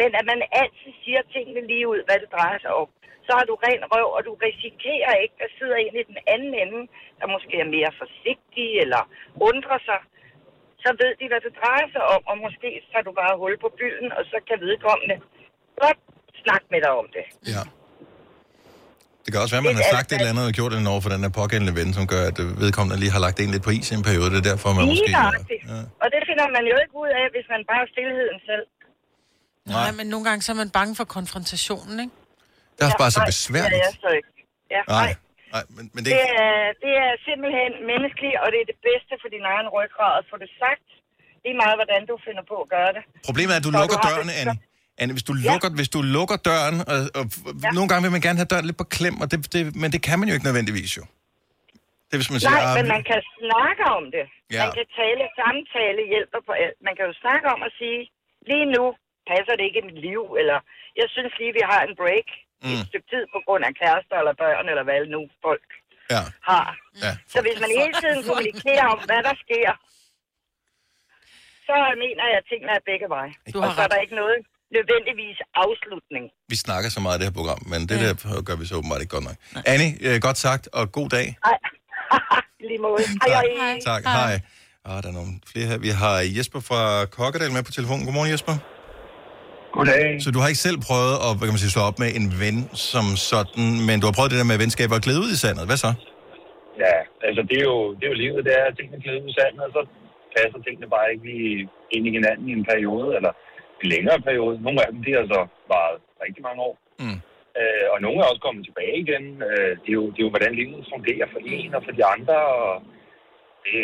Men at man altid siger tingene lige ud, hvad det drejer sig om. Så har du ren røv, og du risikerer ikke, at sidder en i den anden ende, der måske er mere forsigtig eller undrer sig. Så ved de, hvad det drejer sig om, og måske tager du bare hul på bylden, og så kan vedkommende godt snakke med dig om det. Ja. Det kan også være, at man har sagt et eller andet og gjort det over for den der pågældende ven, som gør, at øh, vedkommende lige har lagt en lidt på is i en periode. Det er derfor, man måske... Lige nøjagtigt. Og det finder man jo ikke ud af, hvis man bare er stillheden selv. Nej, men nogle gange så er man bange for konfrontationen, ikke? Det er også bare så nej, besværligt. Det er jeg så ikke. Ja, Nej, nej, men, men det, Det er, det er simpelthen menneskeligt, og det er det bedste for din egen ryggrad at få det sagt. Det er meget, hvordan du finder på at gøre det. problemet er, at du Så lukker har døren, det- Anne. Anne, hvis du Ja. lukker, hvis du lukker døren, og, og ja. nogle gange vil man gerne have døren lidt på klem, og det, det, men det kan man jo ikke nødvendigvis jo. Det er, hvis man siger, Nej, ah, men vi- man kan snakke om det. Ja. Man kan tale, samtale hjælper på alt. Man kan jo snakke om at sige, lige nu passer det ikke i mit liv, eller jeg synes lige, vi har en break mm. i et stykke tid på grund af kærester eller børn, eller hvad nu folk ja. har. Ja. Så hvis man hele tiden kommunikerer om, hvad der sker, så mener jeg, at tingene er begge veje. Du Og har så er der ikke noget nødvendigvis afslutning. vi snakker så meget i det her program, men det der gør vi så åbenbart ikke godt nok. Annie, øh, godt sagt, og god dag. I lige måde. Hej, hej. Tak, hej. Og der er nogle flere her. Vi har Jesper fra Kokkedal med på telefonen. Godmorgen, Jesper. Goddag. Så du har ikke selv prøvet at hvad kan man sige, slå op med en ven som sådan, men du har prøvet det der med venskaber og glæde ud i sandet. Hvad så? Ja, altså det er jo, det er jo livet, det er, at tingene glider ud i sandet, og så passer tingene bare ikke lige ind i hinanden i en periode, eller en længere periode. Nogle af dem, de har så varet rigtig mange år. Mm. Øh, og nogle er også kommet tilbage igen. Øh, det, er jo, det er jo, hvordan livet fungerer for en og for de andre. Og det,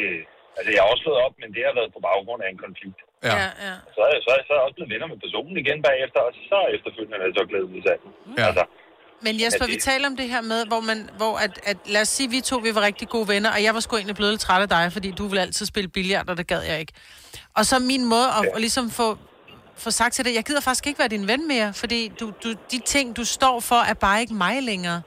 altså, jeg har også slået op, men det har været på baggrund af en konflikt. Ja. ja. Så, er jeg- så, er jeg- så er jeg også blevet venner med personen igen bagefter, og så efterfølgende er det så glædet ud i sandet. Ja. Altså, Men Jesper, Ja, vi det- taler om det her med, hvor man, hvor at, at, lad os sige, vi to, vi var rigtig gode venner, og jeg var sgu egentlig blevet lidt træt af dig, fordi du ville altid spille billard, og det gad jeg ikke. Og så min måde at, at ligesom få, få sagt til dig, jeg gider faktisk ikke være din ven mere, fordi du, du, de ting, du står for, er bare ikke mig længere.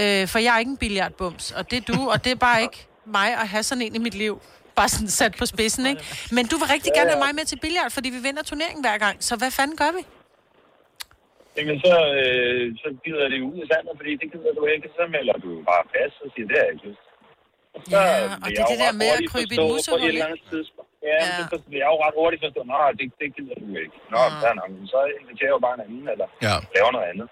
Øh, for jeg er ikke en billiardbums, og det er du, og det er bare ikke mig at have sådan en i mit liv. Bare sådan sat på spidsen, ikke? Men du vil rigtig gerne have mig med til billard, fordi vi vinder turneringen hver gang. Så hvad fanden gør vi? Jamen, så, øh, så gider det ud i sandet, fordi det gider du ikke. Så melder du bare pas og siger, det er jeg ikke lyst. Og så Ja, og det jeg er det der med at krybe i forstå musehul, Ja, ja. Så jeg jo ret hurtigt forstå, nej, det, det gider du ikke. Nå, ja. er nok, så inviterer jeg jo bare en anden, eller ja. laver noget andet.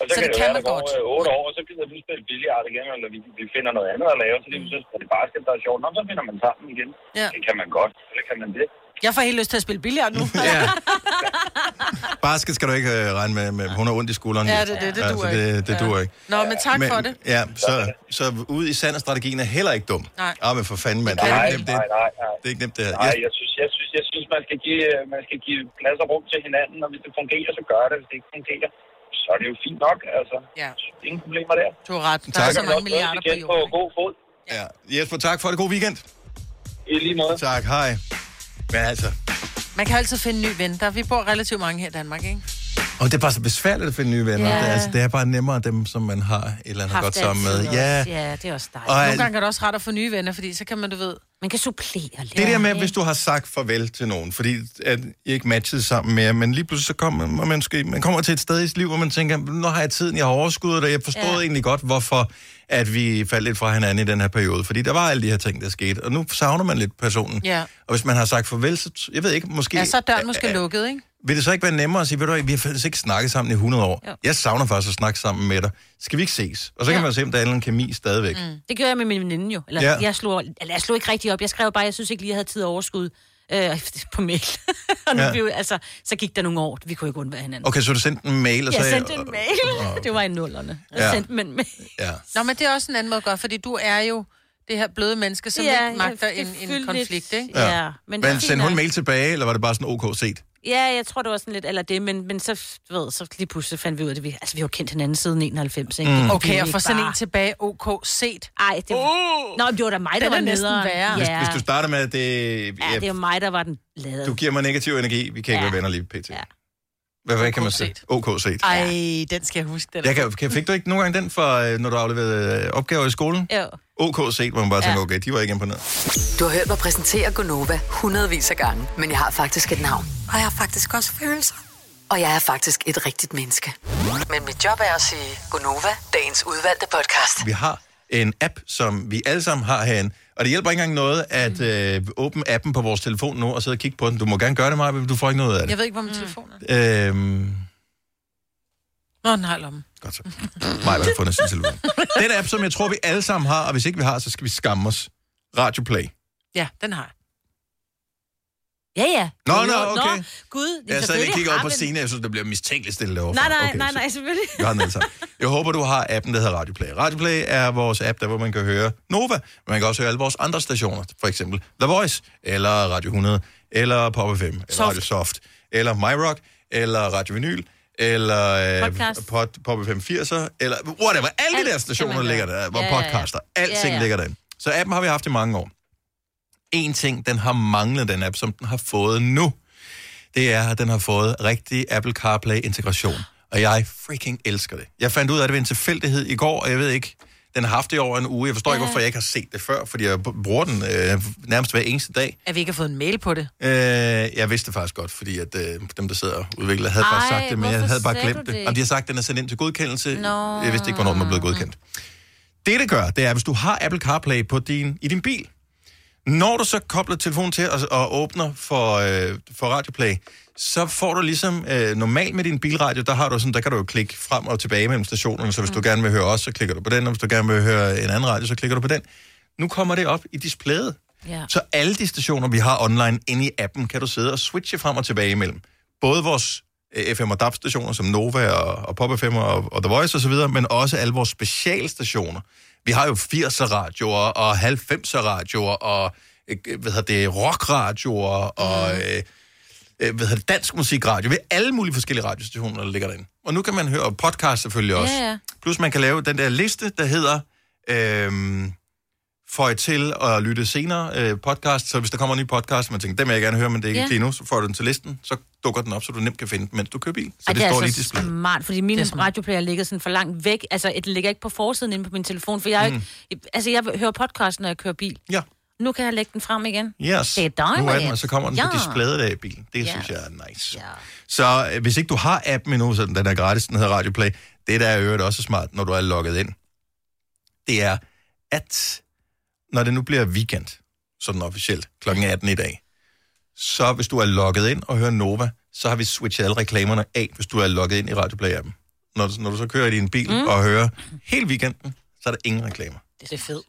Og så, Så kan det det, kan være, man der går godt. øh, otte år, og så gider du spille billiard igen, eller vi, vi finder noget andet at lave, så det er så er det basket, der er sjovt. Nå, så finder man sammen igen. Ja. Det kan man godt, eller kan man det? Jeg får helt lyst til at spille billard nu. Ja. Basket skal du ikke øh, regne med, med, hun har ondt i skulderen. Ja, det det, det duer det, ikke. det Ja. duer ikke. Nå, men tak for det. Ja, så, så ud i sand strategien er heller ikke dum. Nej. Ah, men for fanden, mand. Det er Nej, ikke nemt, det, nej, nej, nej. det er ikke nemt, det her. Nej, jeg synes, jeg synes, jeg synes man, skal give, man skal give plads og rum til hinanden, og hvis det fungerer, så gør det. Hvis det ikke fungerer, så er det jo fint nok. Altså, ja. ingen problemer der. Du har ret. Der Tak. er så mange milliarder på jorden. god fod. Ja. Jesper, tak for det. God weekend. I lige måde. Tak, hej. Men altså, Man kan altid finde en ny ven. Der, vi bor relativt mange her i Danmark, ikke? og det er bare så besværligt at finde nye venner. Ja. Det, er, altså, det er bare nemmere dem, som man har et eller andet godt sammen med. Ja. Ja, det er også dejligt. Og Nogle gange er det også ret at få nye venner, fordi så kan man, du ved... Man kan supplere lidt. Det der med, hvis du har sagt farvel til nogen, fordi at I ikke matchede sammen mere, men lige pludselig så kommer man, måske, man kommer til et sted i sit liv, hvor man tænker, nu har jeg tiden, jeg har overskuddet, og jeg forstod. Ja. egentlig godt, hvorfor at vi faldt lidt fra hinanden i den her periode. Fordi der var alle de her ting, der skete, og nu savner man lidt personen. Ja. Og hvis man har sagt farvel, så jeg ved ikke, måske... Ja, så er døren måske lukket, ikke? Vil det så ikke være nemmere at sige, ved du vi har faktisk ikke snakket sammen i 100 år. Jo. Jeg savner faktisk at snakke sammen med dig. Skal vi ikke ses? Og så kan Ja. man se, om der er en kemi stadigvæk. Mm. Det gjorde jeg med min veninde jo. Eller, Ja. ja. jeg, slog, eller jeg slog ikke rigtig op. Jeg skrev bare, jeg synes ikke lige, jeg havde tid og overskud øh, på mail. og nu Ja. ja. vi, altså, så gik der nogle år. Vi kunne ikke undvære hinanden. Okay, så du sendte en mail, og så... jeg sendte en mail. det var i nullerne. Jeg Ja. sendte en mail. Ja. Nå, men det er også en anden måde at gøre, fordi du er jo det her bløde menneske, som Ja, ikke magter en, en konflikt, lidt. ikke? Ja, men Men, men sendte hun mail tilbage, eller var det bare sådan OK set? Ja, jeg tror, det var sådan lidt, eller det, men, men så, du ved, så lige pludselig fandt vi ud af det. Vi, altså, vi har jo kendt hinanden siden 91, ikke? Mm. Okay, og få sådan bare- en tilbage, OK, set. Ej, det var... Uh! Nå, det var da mig, der Den var næsten værre. Hvis, Ja. hvis du starter med, at det... ja, det er mig, der var den lade. Du giver mig negativ energi, vi kan ikke Ja. være venner lige pt. Ja. Hvad, hvad kan man OK sige? set. OK set. Ej, den skal jeg huske. Den Jeg kan, kan, fik du ikke nogle gange den, for, øh, når du afleverede øh, opgaver i skolen? Jo. OK set, hvor man bare tænker, Ja. okay, de var ikke imponeret. Du har hørt mig præsentere Gonova hundredvis af gange, men jeg har faktisk et navn. Og jeg har faktisk også følelser. Og jeg er faktisk et rigtigt menneske. Men mit job er at sige Gonova, dagens udvalgte podcast. Vi har en app, som vi alle sammen har herinde, og det hjælper ikke engang noget at øh, åbne appen på vores telefon nu og sidde og kigge på den. Du må gerne gøre det, Maja, men du får ikke noget af det. Jeg ved ikke, hvor min telefon er. Øhm, Nå, den har lommen. Godt så. Maja har fundet sin telefon. Den app, som jeg tror, vi alle sammen har, og hvis ikke vi har, så skal vi skamme os. Radio Play. Ja, den har jeg. Ja, ja. Nå, nå, okay. Nå, gud. Jeg sad lige kigger op på. Signe, jeg synes, det bliver mistænkeligt stille derovre. Nej, nej, okay, nej, så- nej, selvfølgelig. Den alle sammen. Jeg håber, du har appen, der hedder Radio Play. Radio Play er vores app, der hvor man kan høre Nova, men man kan også høre alle vores andre stationer. For eksempel The Voice, eller Radio 100, eller Pop FM, eller Soft. Radio Soft, eller MyRock, eller Radio Vinyl, eller øh, pod, Pop FM 80'er, eller whatever. Alle de der stationer man ligger der, hvor Ja, podcaster, alting Ja, ja. ligger der. Så appen har vi haft i mange år. En ting, den har manglet, den app, som den har fået nu, det er, at den har fået rigtig Apple CarPlay-integration. Og jeg freaking elsker det. Jeg fandt ud af det ved en tilfældighed i går, og jeg ved ikke, den har haft det i over en uge. Jeg forstår ja. ikke, hvorfor jeg ikke har set det før, fordi jeg bruger den øh, nærmest hver eneste dag. At vi ikke har fået en mail på det. Øh, jeg vidste det faktisk godt, fordi at, øh, dem, der sidder og udvikler, havde Ej, faktisk sagt det, men jeg havde bare glemt det. det? Og de har sagt, at den er sendt ind til godkendelse. Nå. Jeg vidste ikke, hvornår den er blevet godkendt. Det, det gør, det er, hvis du har Apple CarPlay på din, i din bil, Når du så kobler telefonen til og, og åbner for, øh, for Radioplay, så får du ligesom øh, normalt med din bilradio, der har du sådan, der kan du jo klikke frem og tilbage mellem stationerne, så hvis du gerne vil høre os, så klikker du på den, og hvis du gerne vil høre en anden radio, så klikker du på den. Nu kommer det op i displayet. Ja. Så alle de stationer, vi har online inde i appen, kan du sidde og switche frem og tilbage imellem. Både vores øh, FM og DAB-stationer, som Nova og, og Pop FM og, og The Voice osv., men også alle vores specialstationer. Vi har jo 80'er radioer og 90'er radioer og øh, hvad hedder det, rockradioer og øh, øh, hvad hedder det, dansk musikradio. Har alle mulige forskellige radiostationer, der ligger derinde. Og nu kan man høre podcast selvfølgelig også. Ja, ja. Plus man kan lave den der liste, der hedder Føj til at lytte senere øh, podcast. Så hvis der kommer en ny podcast, og man tænker, dem vil jeg gerne høre, men det er ikke Ja. lige nu, så får du den til listen, så dukker den op, så du nemt kan finde den, mens du kører bil. Så Ej, det, det, står er lige i altså displayet. smart, fordi min Det er radioplayer ligger sådan for langt væk. Altså, det ligger ikke på forsiden inde på min telefon, for jeg, Mm. mm. altså, jeg hører podcast, når jeg kører bil. Ja. Nu kan jeg lægge den frem igen. Yes. Det er dejligt. Nu er den, og så kommer den ja. på displayet af i bilen. Det Ja. synes jeg er nice. Ja. Så øh, hvis ikke du har appen endnu, så den er gratis, den hedder Radioplay, det der er øvrigt også smart, når du er logget ind, det er, at når det nu bliver weekend, sådan officielt, kl. 18 i dag, så hvis du er logget ind og hører Nova, så har vi switchet alle reklamerne af, hvis du er logget ind i Radioplay-appen. Når, du- når du så kører i din bil mm. og hører hele weekenden, så er der ingen reklamer. Det er fedt.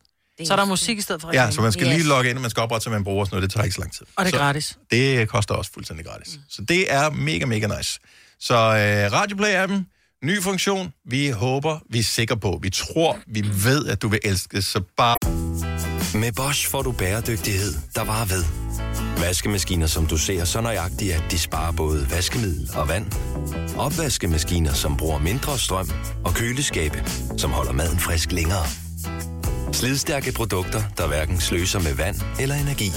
Så er der musik i stedet for Ja, så man skal lige logge ind, og man skal oprette sig med en bruger og sådan noget. Det tager ikke så lang tid. Og det er så gratis. Det koster også fuldstændig gratis. Mm. Så det er mega, mega nice. Så øh, Radioplay-appen, ny funktion. Vi håber, vi er sikre på, vi tror, vi ved, at du vil elske det. Så bare... Med Bosch får du bæredygtighed, der varer ved. Vaskemaskiner, som du ser så nøjagtigt, at de sparer både vaskemiddel og vand. Opvaskemaskiner, som bruger mindre strøm. Og køleskabe, som holder maden frisk længere. Slidstærke produkter, der hverken sløser med vand eller energi.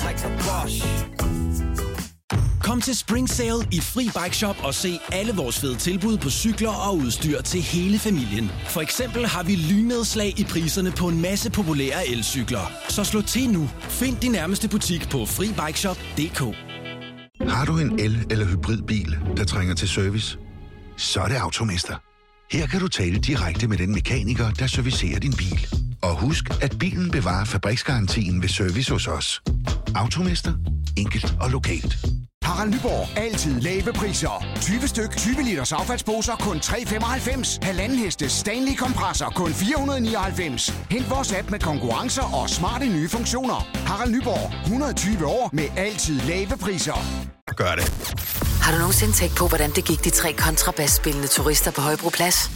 Kom til Spring Sale i Fri Bike Shop og se alle vores fede tilbud på cykler og udstyr til hele familien. For eksempel har vi lynedslag i priserne på en masse populære elcykler. Så slå til nu. Find din nærmeste butik på FriBikeShop.dk. Har du en el- eller hybridbil, der trænger til service? Så er det Automester. Her kan du tale direkte med den mekaniker, der servicerer din bil. Og husk, at bilen bevarer fabriksgarantien ved service hos os. Automester. Enkelt og lokalt. Harald Nyborg. Altid lave priser. 20 styk, 20 liters affaldsposer kun 3,95. Halvanden heste Stanley kompresser kun 499. Hent vores app med konkurrencer og smarte nye funktioner. Harald Nyborg. 120 år med altid lave priser. Gør det. Har du nogensinde tænkt på, hvordan det gik de tre kontrabasspillende turister på Højbroplads?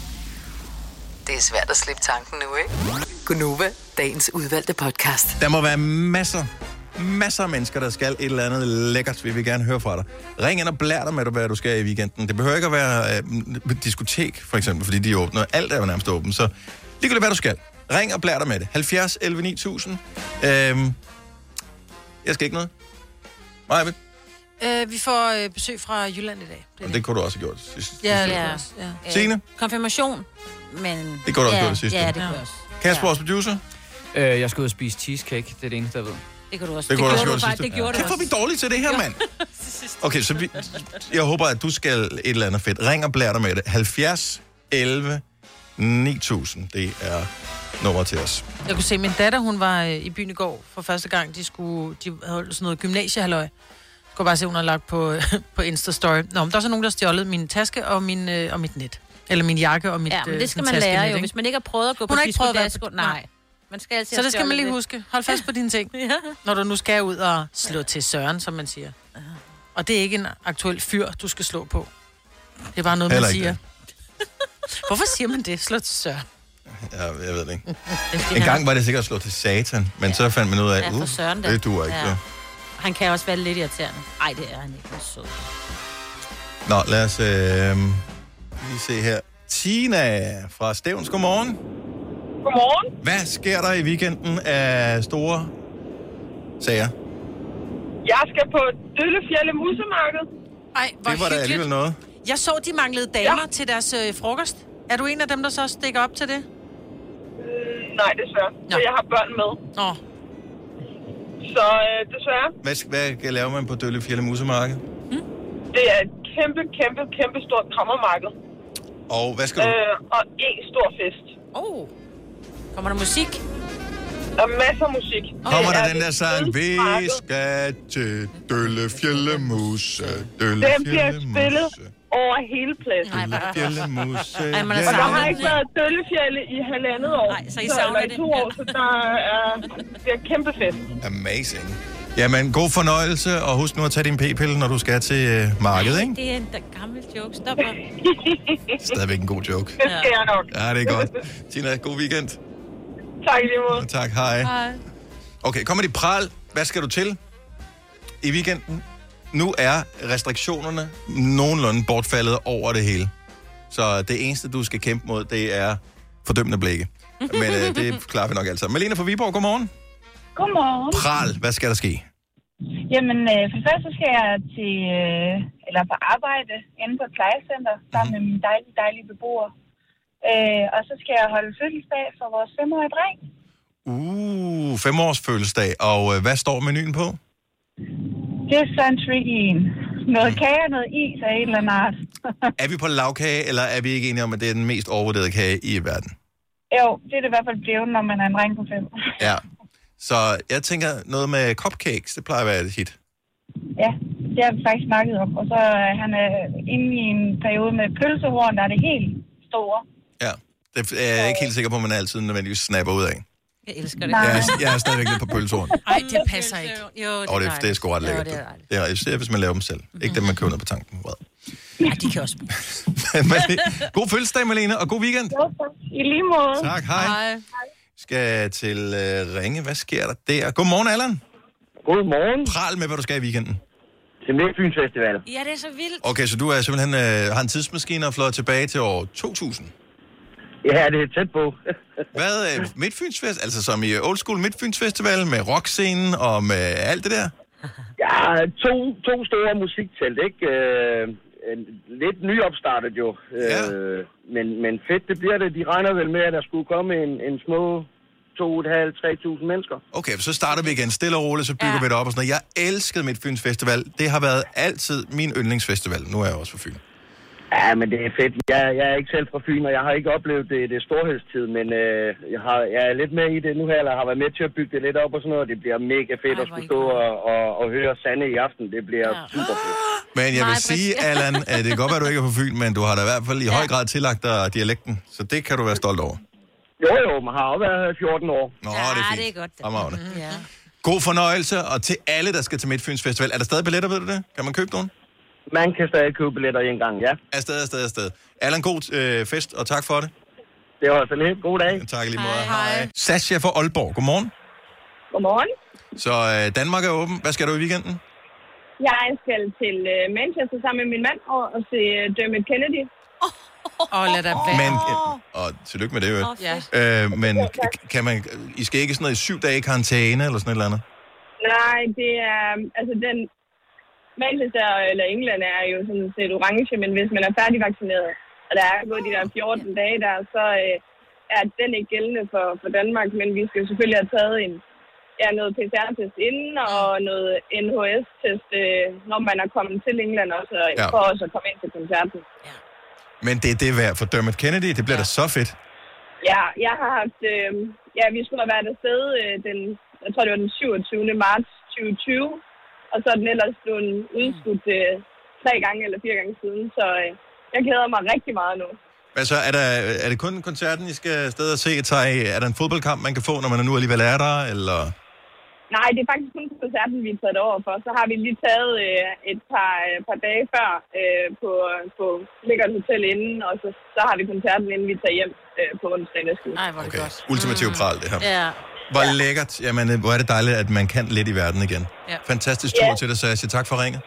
Det er svært at slippe tanken nu, ikke? Gunova, dagens udvalgte podcast. Der må være masser, masser af mennesker, der skal et eller andet lækkert. Vi vil gerne høre fra dig. Ring ind og blær dig med, hvad du skal i weekenden. Det behøver ikke at være øh, diskotek, for eksempel, fordi de er åbne. Alt er jo nærmest åbent, så ligegyldigt hvad du skal. Ring og blær dig med det. 70 11 9000. Øhm, jeg skal ikke noget. Maja, Øh, vi får øh, besøg fra Jylland i dag. det, det kunne du også have gjort sidst. Ja, Ja. ja. ja. Signe? Konfirmation, men... Det kunne du også ja, gjort det sidste. Ja, det kunne jeg også. Kasper, vores producer? Øh, jeg skal ud og spise cheesecake. Det er det eneste, jeg ved. Det kunne du også. Det også gjorde du. Det gjorde du Kæft, hvor er vi dårlige til det her, mand. Okay, så vi, jeg håber, at du skal et eller andet fedt. Ring og blær dig med det. 70 11 9000. Det er nummer til os. Jeg kunne se, at min datter, hun var øh, i byen i går for første gang. De, skulle, de havde holdt sådan noget gymnasiehalløj. Jeg kunne bare se, hun har lagt på, på Insta-story. Nå, men der er så nogen, der har stjålet min taske og, min, øh, og mit net. Eller min jakke og mit Ja, men øh, det skal man lære jo. ikke? Hvis man ikke har prøvet at gå på Hun har ikke prøvet at være på... Nej. Man skal altid Så det skal man lige lidt. huske. Hold fast på dine ting. ja. Når du nu skal ud og slå til søren, som man siger. Og det er ikke en aktuel fyr, du skal slå på. Det er bare noget, Heller man siger. Hvorfor siger man det? Slå til søren. Ja, jeg ved det ikke. En gang var det sikkert at slå til satan, men ja. så fandt man ud af, Ja, uh, søren da. det duer ikke. Ja. Han kan også være lidt irriterende. Nej, det er han ikke. Han sød. Nå, lad os øh, lige se her. Tina fra Stævns, godmorgen. Godmorgen. Hvad sker der i weekenden af store sager? Jeg skal på Døllefjælde Musemarked. Ej, hvor Det var da hyggeligt. alligevel noget. Jeg så, de manglede damer ja. til deres øh, frokost. Er du en af dem, der så stikker op til det? Øh, nej, desværre. Så jeg har børn med. Nå. Så øh, desværre, Hvad, hvad laver man på Døllefjælde Musemarked? det er et kæmpe, kæmpe, kæmpe stort krammermarked. Og hvad skal du? Øh, og en stor fest. Oh. Kommer der musik? Og masser af musik. Kommer Det der er den der sang, vi skal til Døllefjellemus, Den bliver spillet over hele pladsen. Døllefjellemus. Ej, man er Og der har savnet ikke været døllefjælde i halvandet år. Nej, så I eller savner i det. to år, så der er, det er kæmpe fest. Amazing. Jamen, god fornøjelse, og husk nu at tage din p-pille, når du skal til øh, markedet, ikke? Det er en da- gammel joke. Stop. Stadigvæk en god joke. Det skal jeg nok. Ja, det er godt. Tina, god weekend. Tak lige måde. Tak, hej. Hej. Okay, kommer de pral. Hvad skal du til i weekenden? Nu er restriktionerne nogenlunde bortfaldet over det hele. Så det eneste, du skal kæmpe mod, det er fordømmende blikke. Men øh, det klarer vi nok altså. Malene fra Viborg, godmorgen. Godmorgen. Pral, hvad skal der ske? Jamen, øh, for det første skal jeg til, øh, eller på arbejde inde på et plejecenter sammen med mine dejlige, dejlige beboere. Øh, og så skal jeg holde fødselsdag for vores femårige dreng. Uh, femårs fødselsdag. Og øh, hvad står menuen på? Det er sådan tricky en. Noget kage og noget is af en eller anden art. Er vi på lavkage, eller er vi ikke enige om, at det er den mest overvurderede kage i verden? jo, det er det i hvert fald blevet, når man er en dreng på fem. Ja. Så jeg tænker noget med cupcakes, det plejer at være et hit. Ja, det har vi faktisk snakket om. Og så er han er inde i en periode med pølsehorn, der er det helt store. Ja. Det er jeg ikke helt sikker på, at man altid nødvendigvis snapper ud af. Jeg elsker det. Nej. Jeg er, jeg er stadigvæk lidt på pølsehorn. Ej, det passer ikke. Jo, Og det, det er sgu ret lækkert. det Det er er, det er især, hvis man laver dem selv. Ikke dem, man køber ned på tanken. Well. Ja, de kan også. Men, god fødselsdag, Malene, og god weekend. I lige måde. Tak, hej. Hej. Skal til uh, Ringe. Hvad sker der der? Godmorgen, Allan. Godmorgen. Pral med, hvad du skal i weekenden. Til Midtfyns Festival. Ja, det er så vildt. Okay, så du er simpelthen øh, har en tidsmaskine og flået tilbage til år 2000. Ja, det er tæt på. Hvad er øh, Midtfyns Fest? Altså som i Old School Midtfyns Festival med rockscenen og med alt det der? Ja, to, to store musiktelt, ikke? Øh, lidt nyopstartet jo. Ja. Øh, men, men fedt, det bliver det. De regner vel med, at der skulle komme en, en små 2.500-3.000 mennesker. Okay, så starter vi igen stille og roligt, så bygger ja. vi det op og sådan noget. Jeg elskede Festival. Det har været altid min yndlingsfestival. Nu er jeg også fra Fyn. Ja, men det er fedt. Jeg, jeg er ikke selv fra Fyn, og jeg har ikke oplevet det, det storhedstid, men øh, jeg, har, jeg er lidt med i det nu her, eller har været med til at bygge det lidt op og sådan noget. Det bliver mega fedt at skulle stå og, og, og høre Sande i aften. Det bliver ja. super fedt. Men jeg vil Nej, sige. Allan, at det kan godt være, du ikke er fra Fyn, men du har da i hvert fald i høj grad tillagt dig dialekten. Så det kan du være stolt over. Jo, jo, man har jo været her i 14 år. Nå, det er fint. det er godt. Fremragende. Ja. God fornøjelse, og til alle, der skal til Midtfyns Festival. Er der stadig billetter, ved du det? Kan man købe nogen? Man kan stadig købe billetter en gang, ja. Afsted, afsted, afsted. Allan, god øh, fest, og tak for det. Det var så lidt. God dag. Tak lige måde. Hej. Hej. Sascha fra Aalborg, godmorgen. Godmorgen. Så øh, Danmark er åben. Hvad skal du i weekenden? Jeg skal til øh, Manchester sammen med min mand og, og se øh, Dermot Kennedy. Åh, oh, lad da være. Men, øh, og tillykke med det, jo. Ja. Øh, men kan man, I skal ikke sådan noget i syv dage i karantæne, eller sådan et eller andet? Nej, det er... Altså, den... Manchester eller England er jo sådan set orange, men hvis man er færdigvaccineret, og der er gået de der 14 dage der, så øh, er den ikke gældende for, for Danmark, men vi skal jo selvfølgelig have taget en, ja, noget PCR-test inden, og noget NHS-test, øh, når man er kommet til England også, Ja. ja. for også at komme ind til koncerten. Men det er det værd for Dermot Kennedy. Det bliver ja. da så fedt. Ja, jeg har haft... Øh, ja, vi skulle have været afsted øh, den... Jeg tror, det var den 27. marts 2020. Og så er den ellers blevet udskudt øh, tre gange eller fire gange siden. Så øh, jeg glæder mig rigtig meget nu. Altså, er, der, er det kun koncerten, I skal afsted og se? Tager I- Er der en fodboldkamp, man kan få, når man nu alligevel er der? Eller? Nej, det er faktisk kun koncerten, vi er taget over for. Så har vi lige taget øh, et par, øh, par dage før øh, på, på Lækkert Hotel inden, og så, så har vi koncerten, inden vi tager hjem øh, på onsdag næste uge. Ej, hvor er det Okay. godt. Ultimativ pral, det her. Ja. Hvor lækkert. Jamen, hvor er det dejligt, at man kan lidt i verden igen. Ja. Fantastisk tur Ja. til dig, Sasha. Tak for ringet.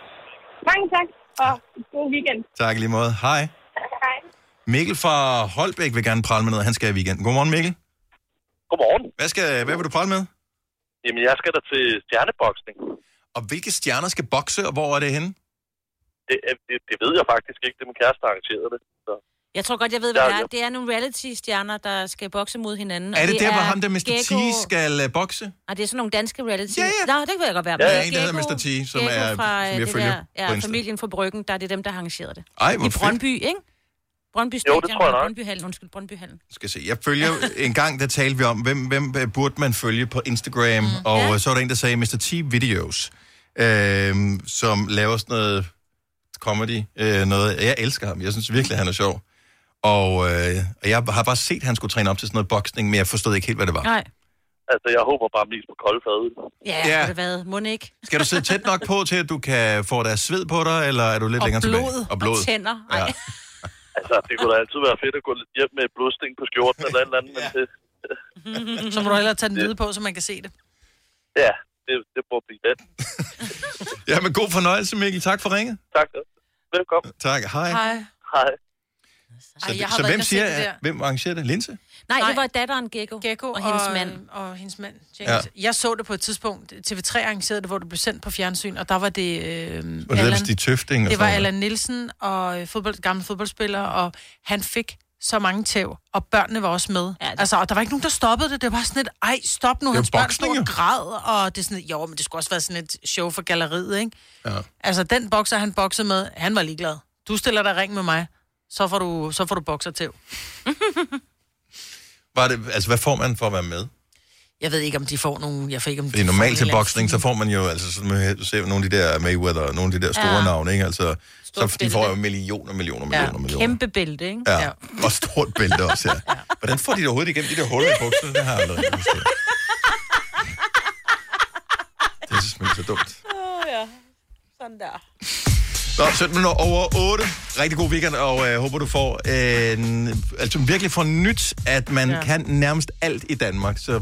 Mange tak, og god weekend. Tak lige måde. Hej. Hej. Mikkel fra Holbæk vil gerne prale med noget. Han skal i weekenden. Godmorgen, Mikkel. Godmorgen. Hvad, skal, hvad vil du prale med? Jamen, jeg skal da til stjerneboksning. Og hvilke stjerner skal bokse, og hvor er det henne? Det, er- det, det ved jeg faktisk ikke. Det er min kæreste, der arrangerede det. Så. Jeg tror godt, jeg ved, hvad Ja, det er. ja. Det er nogle reality-stjerner, der skal bokse mod hinanden. og Er det der, hvor ham der Mr. T Gekko- skal uh, bokse? Og det er sådan nogle danske reality. Ja, ja. Nå, det kan jeg godt være. Ja, ja, det en, der hedder Mr. T, som Gekko er- fra, som øh, jeg det følger der, på ja, familien fra Bryggen, der er det dem, der har arrangeret det. Ej, hvor I fedt. Brøndby, ikke? Brøndby Jo, Stadion, det tror jeg. Brøndbyhallen, undskyld, Brøndbyhallen. skal se. Jeg følger en gang, der talte vi om, hvem, hvem øh, burde man følge på Instagram, mm. og ja. så var der en, der sagde Mr. T Videos, øh, som laver sådan noget comedy, øh, noget. Jeg elsker ham. Jeg synes virkelig, han er sjov. Og, øh, og jeg har bare set, at han skulle træne op til sådan noget boksning, men jeg forstod ikke helt, hvad det var. Nej. Altså, jeg håber bare mest på kolde fad. Ja, Ja. ja. det hvad? Må ikke? Skal du sidde tæt nok på til, at du kan få deres sved på dig, eller er du lidt Og længere blod, tilbage? og tænder. Ja. Ej. Altså, det kunne da altid være fedt at gå lidt hjem med blodsting på skjorten eller et eller andet, men det, Så må du hellere tage den hvide på, så man kan se det. ja, det, det må blive let. ja, men god fornøjelse, Mikkel. Tak for ringet. Tak. Velkommen. Tak. Hej. Hej. Hej. Så, Ej, jeg så hvem og siger, det der. hvem arrangerer det? Linse? Nej, det var datteren Gekko, Gekko og hendes mand. Og hendes mand, James. Ja. Jeg så det på et tidspunkt. TV3 arrangerede det, hvor det blev sendt på fjernsyn, og der var det... Øh, Var det ellers de Tøfting? og Det var sådan noget? Allan Nielsen, og øh, fodbold, gamle fodboldspiller, og han fik så mange tæv, og børnene var også med. Ja, altså, og der var ikke nogen, der stoppede det. Det var sådan et, ej, stop nu, Det hans børn stod og græd, og det er sådan et, jo, men det skulle også være sådan et show for galleriet, ikke? Ja. Altså, den bokser, han boksede med, han var ligeglad. Du stiller dig ring med mig, så får du, så får du bokser tæv. Var det, altså, hvad får man for at være med? Jeg ved ikke, om de får nogen... Jeg får ikke, om Fordi de får normalt en til eller anden boksning, så får man jo, altså med- du ser nogle af de der Mayweather, og nogle af de der store Ja. ja. navne, ikke? Altså, så de får jo millioner, millioner, millioner, Ja, millioner. kæmpe bælte, ikke? Ja. og stort bælte også, ja. Hvordan får de det overhovedet igennem de der huller i bukserne? Det har jeg aldrig forstået. Det er simpelthen så dumt. Åh, ja. Sådan der. Nå, 17 minutter over 8. Rigtig god weekend, og øh, håber, du får øh, en, altså virkelig får nyt, at man Ja. kan nærmest alt i Danmark. Så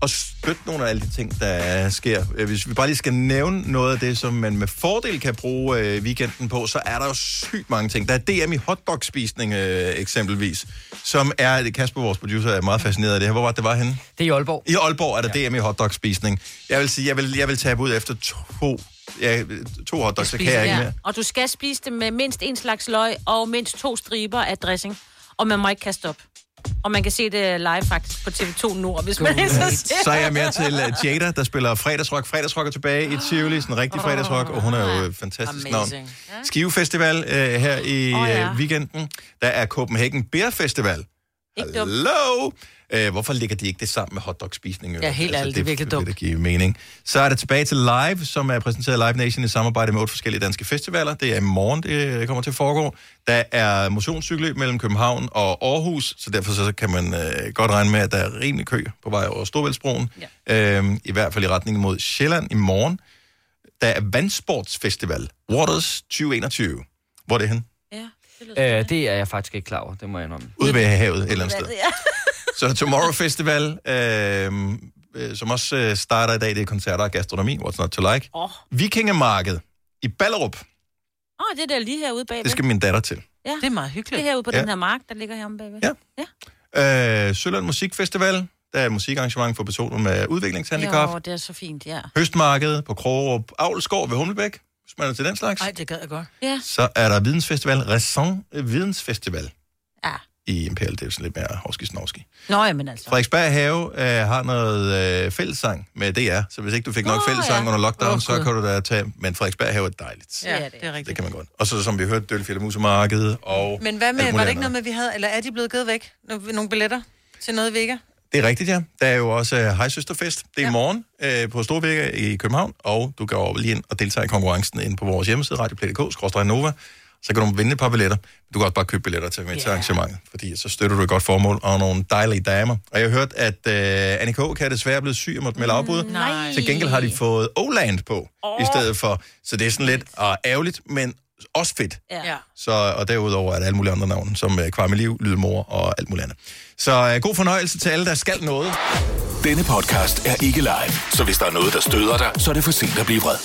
og støtte nogle af alle de ting, der sker. Øh, Hvis vi bare lige skal nævne noget af det, som man med fordel kan bruge øh, weekenden på, så er der jo sygt mange ting. Der er DM i hotdogspisning øh, eksempelvis, som er, Kasper, vores producer, er meget fascineret af det her. Hvor var det, det var henne? Det er i Aalborg. I Aalborg er der ja. DM i hotdogspisning. Jeg vil sige, jeg vil, jeg vil tabe ud efter to, ja, to hotdogs, så kan jeg ikke mere. Og du skal spise det med mindst en slags løg og mindst to striber af dressing. Og man må ikke kaste op. Og man kan se det live faktisk på TV2 Nord, hvis man er så Så er jeg mere til uh, Jada, der spiller fredagsrock. Fredagsrock er tilbage i Tivoli, sådan en rigtig fredagsrock, og hun er jo et fantastisk navn. Amazing. Skive Festival uh, her i oh, ja. weekenden. Der er Copenhagen Beer Festival. Ikke dumt. Uh, hvorfor ligger de ikke det sammen med hotdogspisning? Ja, helt ærligt, det er virkelig dumt. Det giver mening. Så er det tilbage til Live, som er præsenteret af Live Nation i samarbejde med otte forskellige danske festivaler. Det er i morgen, det kommer til at foregå. Der er motionscykelløb mellem København og Aarhus, så derfor så kan man uh, godt regne med, at der er rimelig kø på vej over Storvældsbroen. Ja. Uh, I hvert fald i retning mod Sjælland i morgen. Der er Vandsportsfestival, Waters 2021. Hvor er det hen? Øh, det er jeg faktisk ikke klar over, det må jeg indrømme. Ude ved havet et eller andet sted. Ja. Så Tomorrow Festival, øh, øh, som også øh, starter i dag, det er koncerter og gastronomi, what's not to like. Åh, Vikingemarked i Ballerup, oh, det er der lige herude bagved. det skal min datter til. Ja. Det er meget hyggeligt. Det er herude på Ja. den her mark, der ligger heromme bagved. Ja. Øh, Sølund Musikfestival, der er et musikarrangement for personer med udviklingshandicap. Jo, det er så fint, ja. Høstmarked på Krogerup Avlskov ved Humlebæk, hvis man er til den slags. Nej, det gad jeg godt. Ja. Så er der Vidensfestival, Raison Vidensfestival Ja. I Imperial, det er sådan lidt mere hovski Nå, jamen altså. Frederiksberg Have øh, har noget øh, fællessang med DR, så hvis ikke du fik nok Nå, fællessang ja. under lockdown, Åh, så kan du da tage... Men Frederiksberg Have er dejligt. Ja, det er rigtigt. Det kan man godt. Og så som vi hørte, Dølfjælde Musemarked og... Men hvad med, var det ikke noget med, vi havde, eller er de blevet givet væk? Nogle, nogle billetter til noget i Vega? Det er rigtigt, ja. Der er jo også uh, Hej Søsterfest. Det er ja. i morgen uh, på Storvægger i København, og du kan over lige ind og deltage i konkurrencen ind på vores hjemmeside, radioplay.dk, Nova. Så kan du vinde et par billetter. Du kan også bare købe billetter til med til arrangementet, fordi så støtter du et godt formål og nogle dejlige damer. Og jeg har hørt, at uh, Annie K. kan desværre blive syg og måtte melde afbud. Nej. Til gengæld har de fået Oland på oh. i stedet for. Så det er sådan lidt uh, ærgerligt, men også fedt. Ja. Så, og derudover er der alle mulige andre navne, som uh, Kvarme Liv, Lydmor og alt muligt andet. Så uh, god fornøjelse til alle, der skal noget. Denne podcast er ikke live, så hvis der er noget, der støder dig, så er det for sent at blive vred.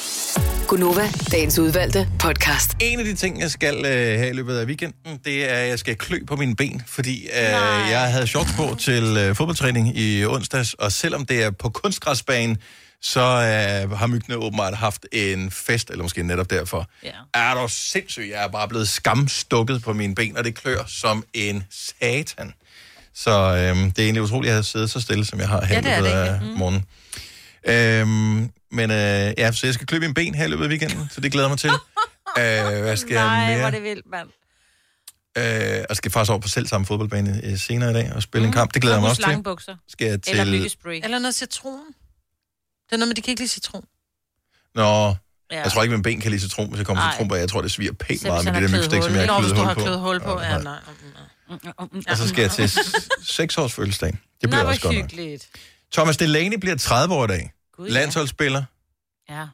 Gunova, dagens udvalgte podcast. En af de ting, jeg skal uh, have i løbet af weekenden, det er, at jeg skal klø på mine ben, fordi uh, jeg havde shorts på til uh, fodboldtræning i onsdags, og selvom det er på kunstgræsbanen, så uh, har myggene åbenbart haft en fest, eller måske netop derfor. Ja. Er du sindssyg? Jeg er bare blevet skamstukket på mine ben, og det klør som en satan. Så øhm, det er egentlig utroligt, at jeg har siddet så stille, som jeg har her Ja, i det er løbet det af. Mm. morgenen. Øhm, men øh, ja, så jeg skal klø mine ben her i løbet af weekenden, så det glæder jeg mig til. øh, hvad skal Nej, jeg hvor mere? er det vildt, mand. Øh, og skal faktisk over på selv samme fodboldbane øh, senere i dag og spille mm. en kamp. Det glæder jeg mig også til. Skal jeg til... Eller myggespray. Eller noget citron. Det er noget med, de kan ikke lide citron. Nå, Ja. jeg tror ikke, min ben kan lide citron, hvis jeg kommer Nej. citron på. Jeg tror, det sviger pænt meget med det der har mygstik, som jeg har du hul har på. kløet hul på. Ja, nej. Og så skal jeg til 6 års fødselsdag. Det bliver Nå, også godt nok. Thomas Delaney bliver 30 år i dag. Gud. Landsholdsspiller. Ja.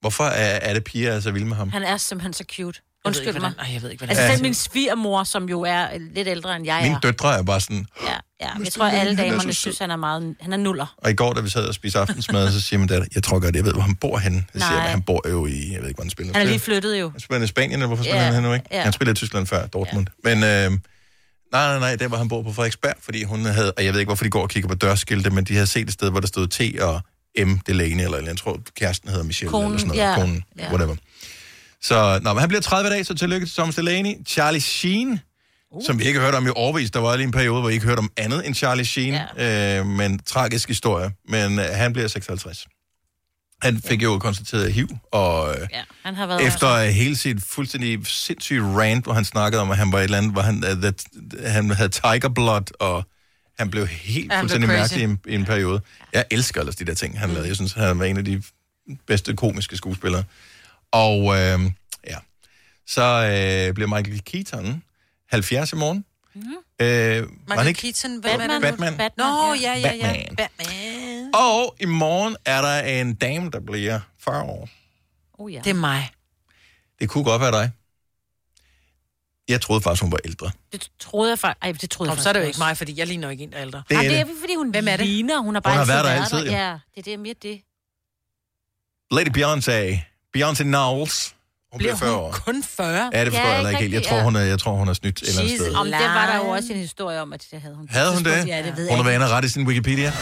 Hvorfor er, er det piger, er så vilde med ham? Han er simpelthen så cute. Jeg Undskyld ikke, mig. Ej, jeg ved ikke, hvordan altså selv min svigermor, som jo er lidt ældre end jeg Mine er. døtre er bare sådan... Ja, ja. Mr. Jeg tror, alle er damerne så sød. synes, han er meget... Han er nuller. Og i går, da vi sad og spiste aftensmad, så siger min datter, jeg tror godt, jeg ved, hvor han bor henne. Jeg siger, Nej. han bor jo i, jeg ved ikke, hvor han spiller. Han er lige flyttet jo. Han spiller i Spanien, eller hvorfor spiller Ja, han nu, ikke? ja. Han spillede i Tyskland før, Dortmund. Ja. Men øh, nej, nej, nej, der hvor han bor på Frederiksberg, fordi hun havde, og jeg ved ikke, hvorfor de går og kigger på dørskilte, men de havde set et sted, hvor der stod T og M Delaney, eller, eller jeg tror, kæresten hedder Michelle, Konen, eller sådan noget. ja. Konen, Ja. whatever. Så, nå, men han bliver 30 dage, så tillykke til Thomas Delaney. Charlie Sheen, uh. som vi ikke har hørt om i årvis. Der var lige en periode, hvor vi ikke hørte om andet end Charlie Sheen. Ja. Øh, men tragisk historie. Men øh, han bliver 56. Han fik jo konstateret HIV, og øh, Ja, han har været... efter øh, hele sit fuldstændig sindssyge rant, hvor han snakkede om, at han var et eller andet, hvor han, uh, that, han havde tiger blood, og han blev helt Ja, blev fuldstændig crazy. mærkelig i en, i en periode. Jeg elsker ellers de der ting, han lavede. Jeg synes, han var en af de bedste komiske skuespillere. Og øh, ja, så øh, bliver Michael Keaton 70 i morgen. Mm-hmm. Øh, Michael ikke? Keaton, er Batman. det? Batman. Batman. Nå, ja, ja, ja. Batman. Batman. Og i morgen er der en dame, der bliver 40 år. Oh, ja. Det er mig. Det kunne godt være dig. Jeg troede faktisk, hun var ældre. Det troede jeg faktisk... Ej, det troede jeg Kom, så er det jo faktisk ikke mig, fordi jeg ligner jo ikke en, der er ældre. Det er Nej, det er fordi, hun Hvem er det? ligner. Hun har bare har altid været der altid, der. jo. Ja, det er det, mere det. Lady Beyoncé. Beyoncé Knowles. Hun bliver 40 hun år. kun 40? Ja, det forstår Ja, jeg heller ikke helt. Jeg tror, hun er, jeg tror, hun er snydt et eller andet sted. Om det var der jo også en historie om, at det havde hun. Havde hun det? Ja, det ved Hun jeg har inde og ret i sin Wikipedia.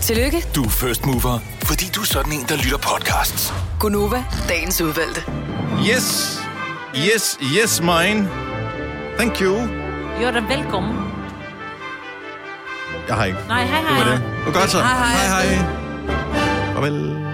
Tillykke, Du er first mover, fordi du er sådan en, der lytter podcasts. Gunova, dagens udvalgte. Yes. Yes, yes, mine. Thank you. Jo, da velkommen. Jeg har ikke. Nej, hej, Det hej. var det. Det var godt så. Hej, hej. Hej, hej. Farvel.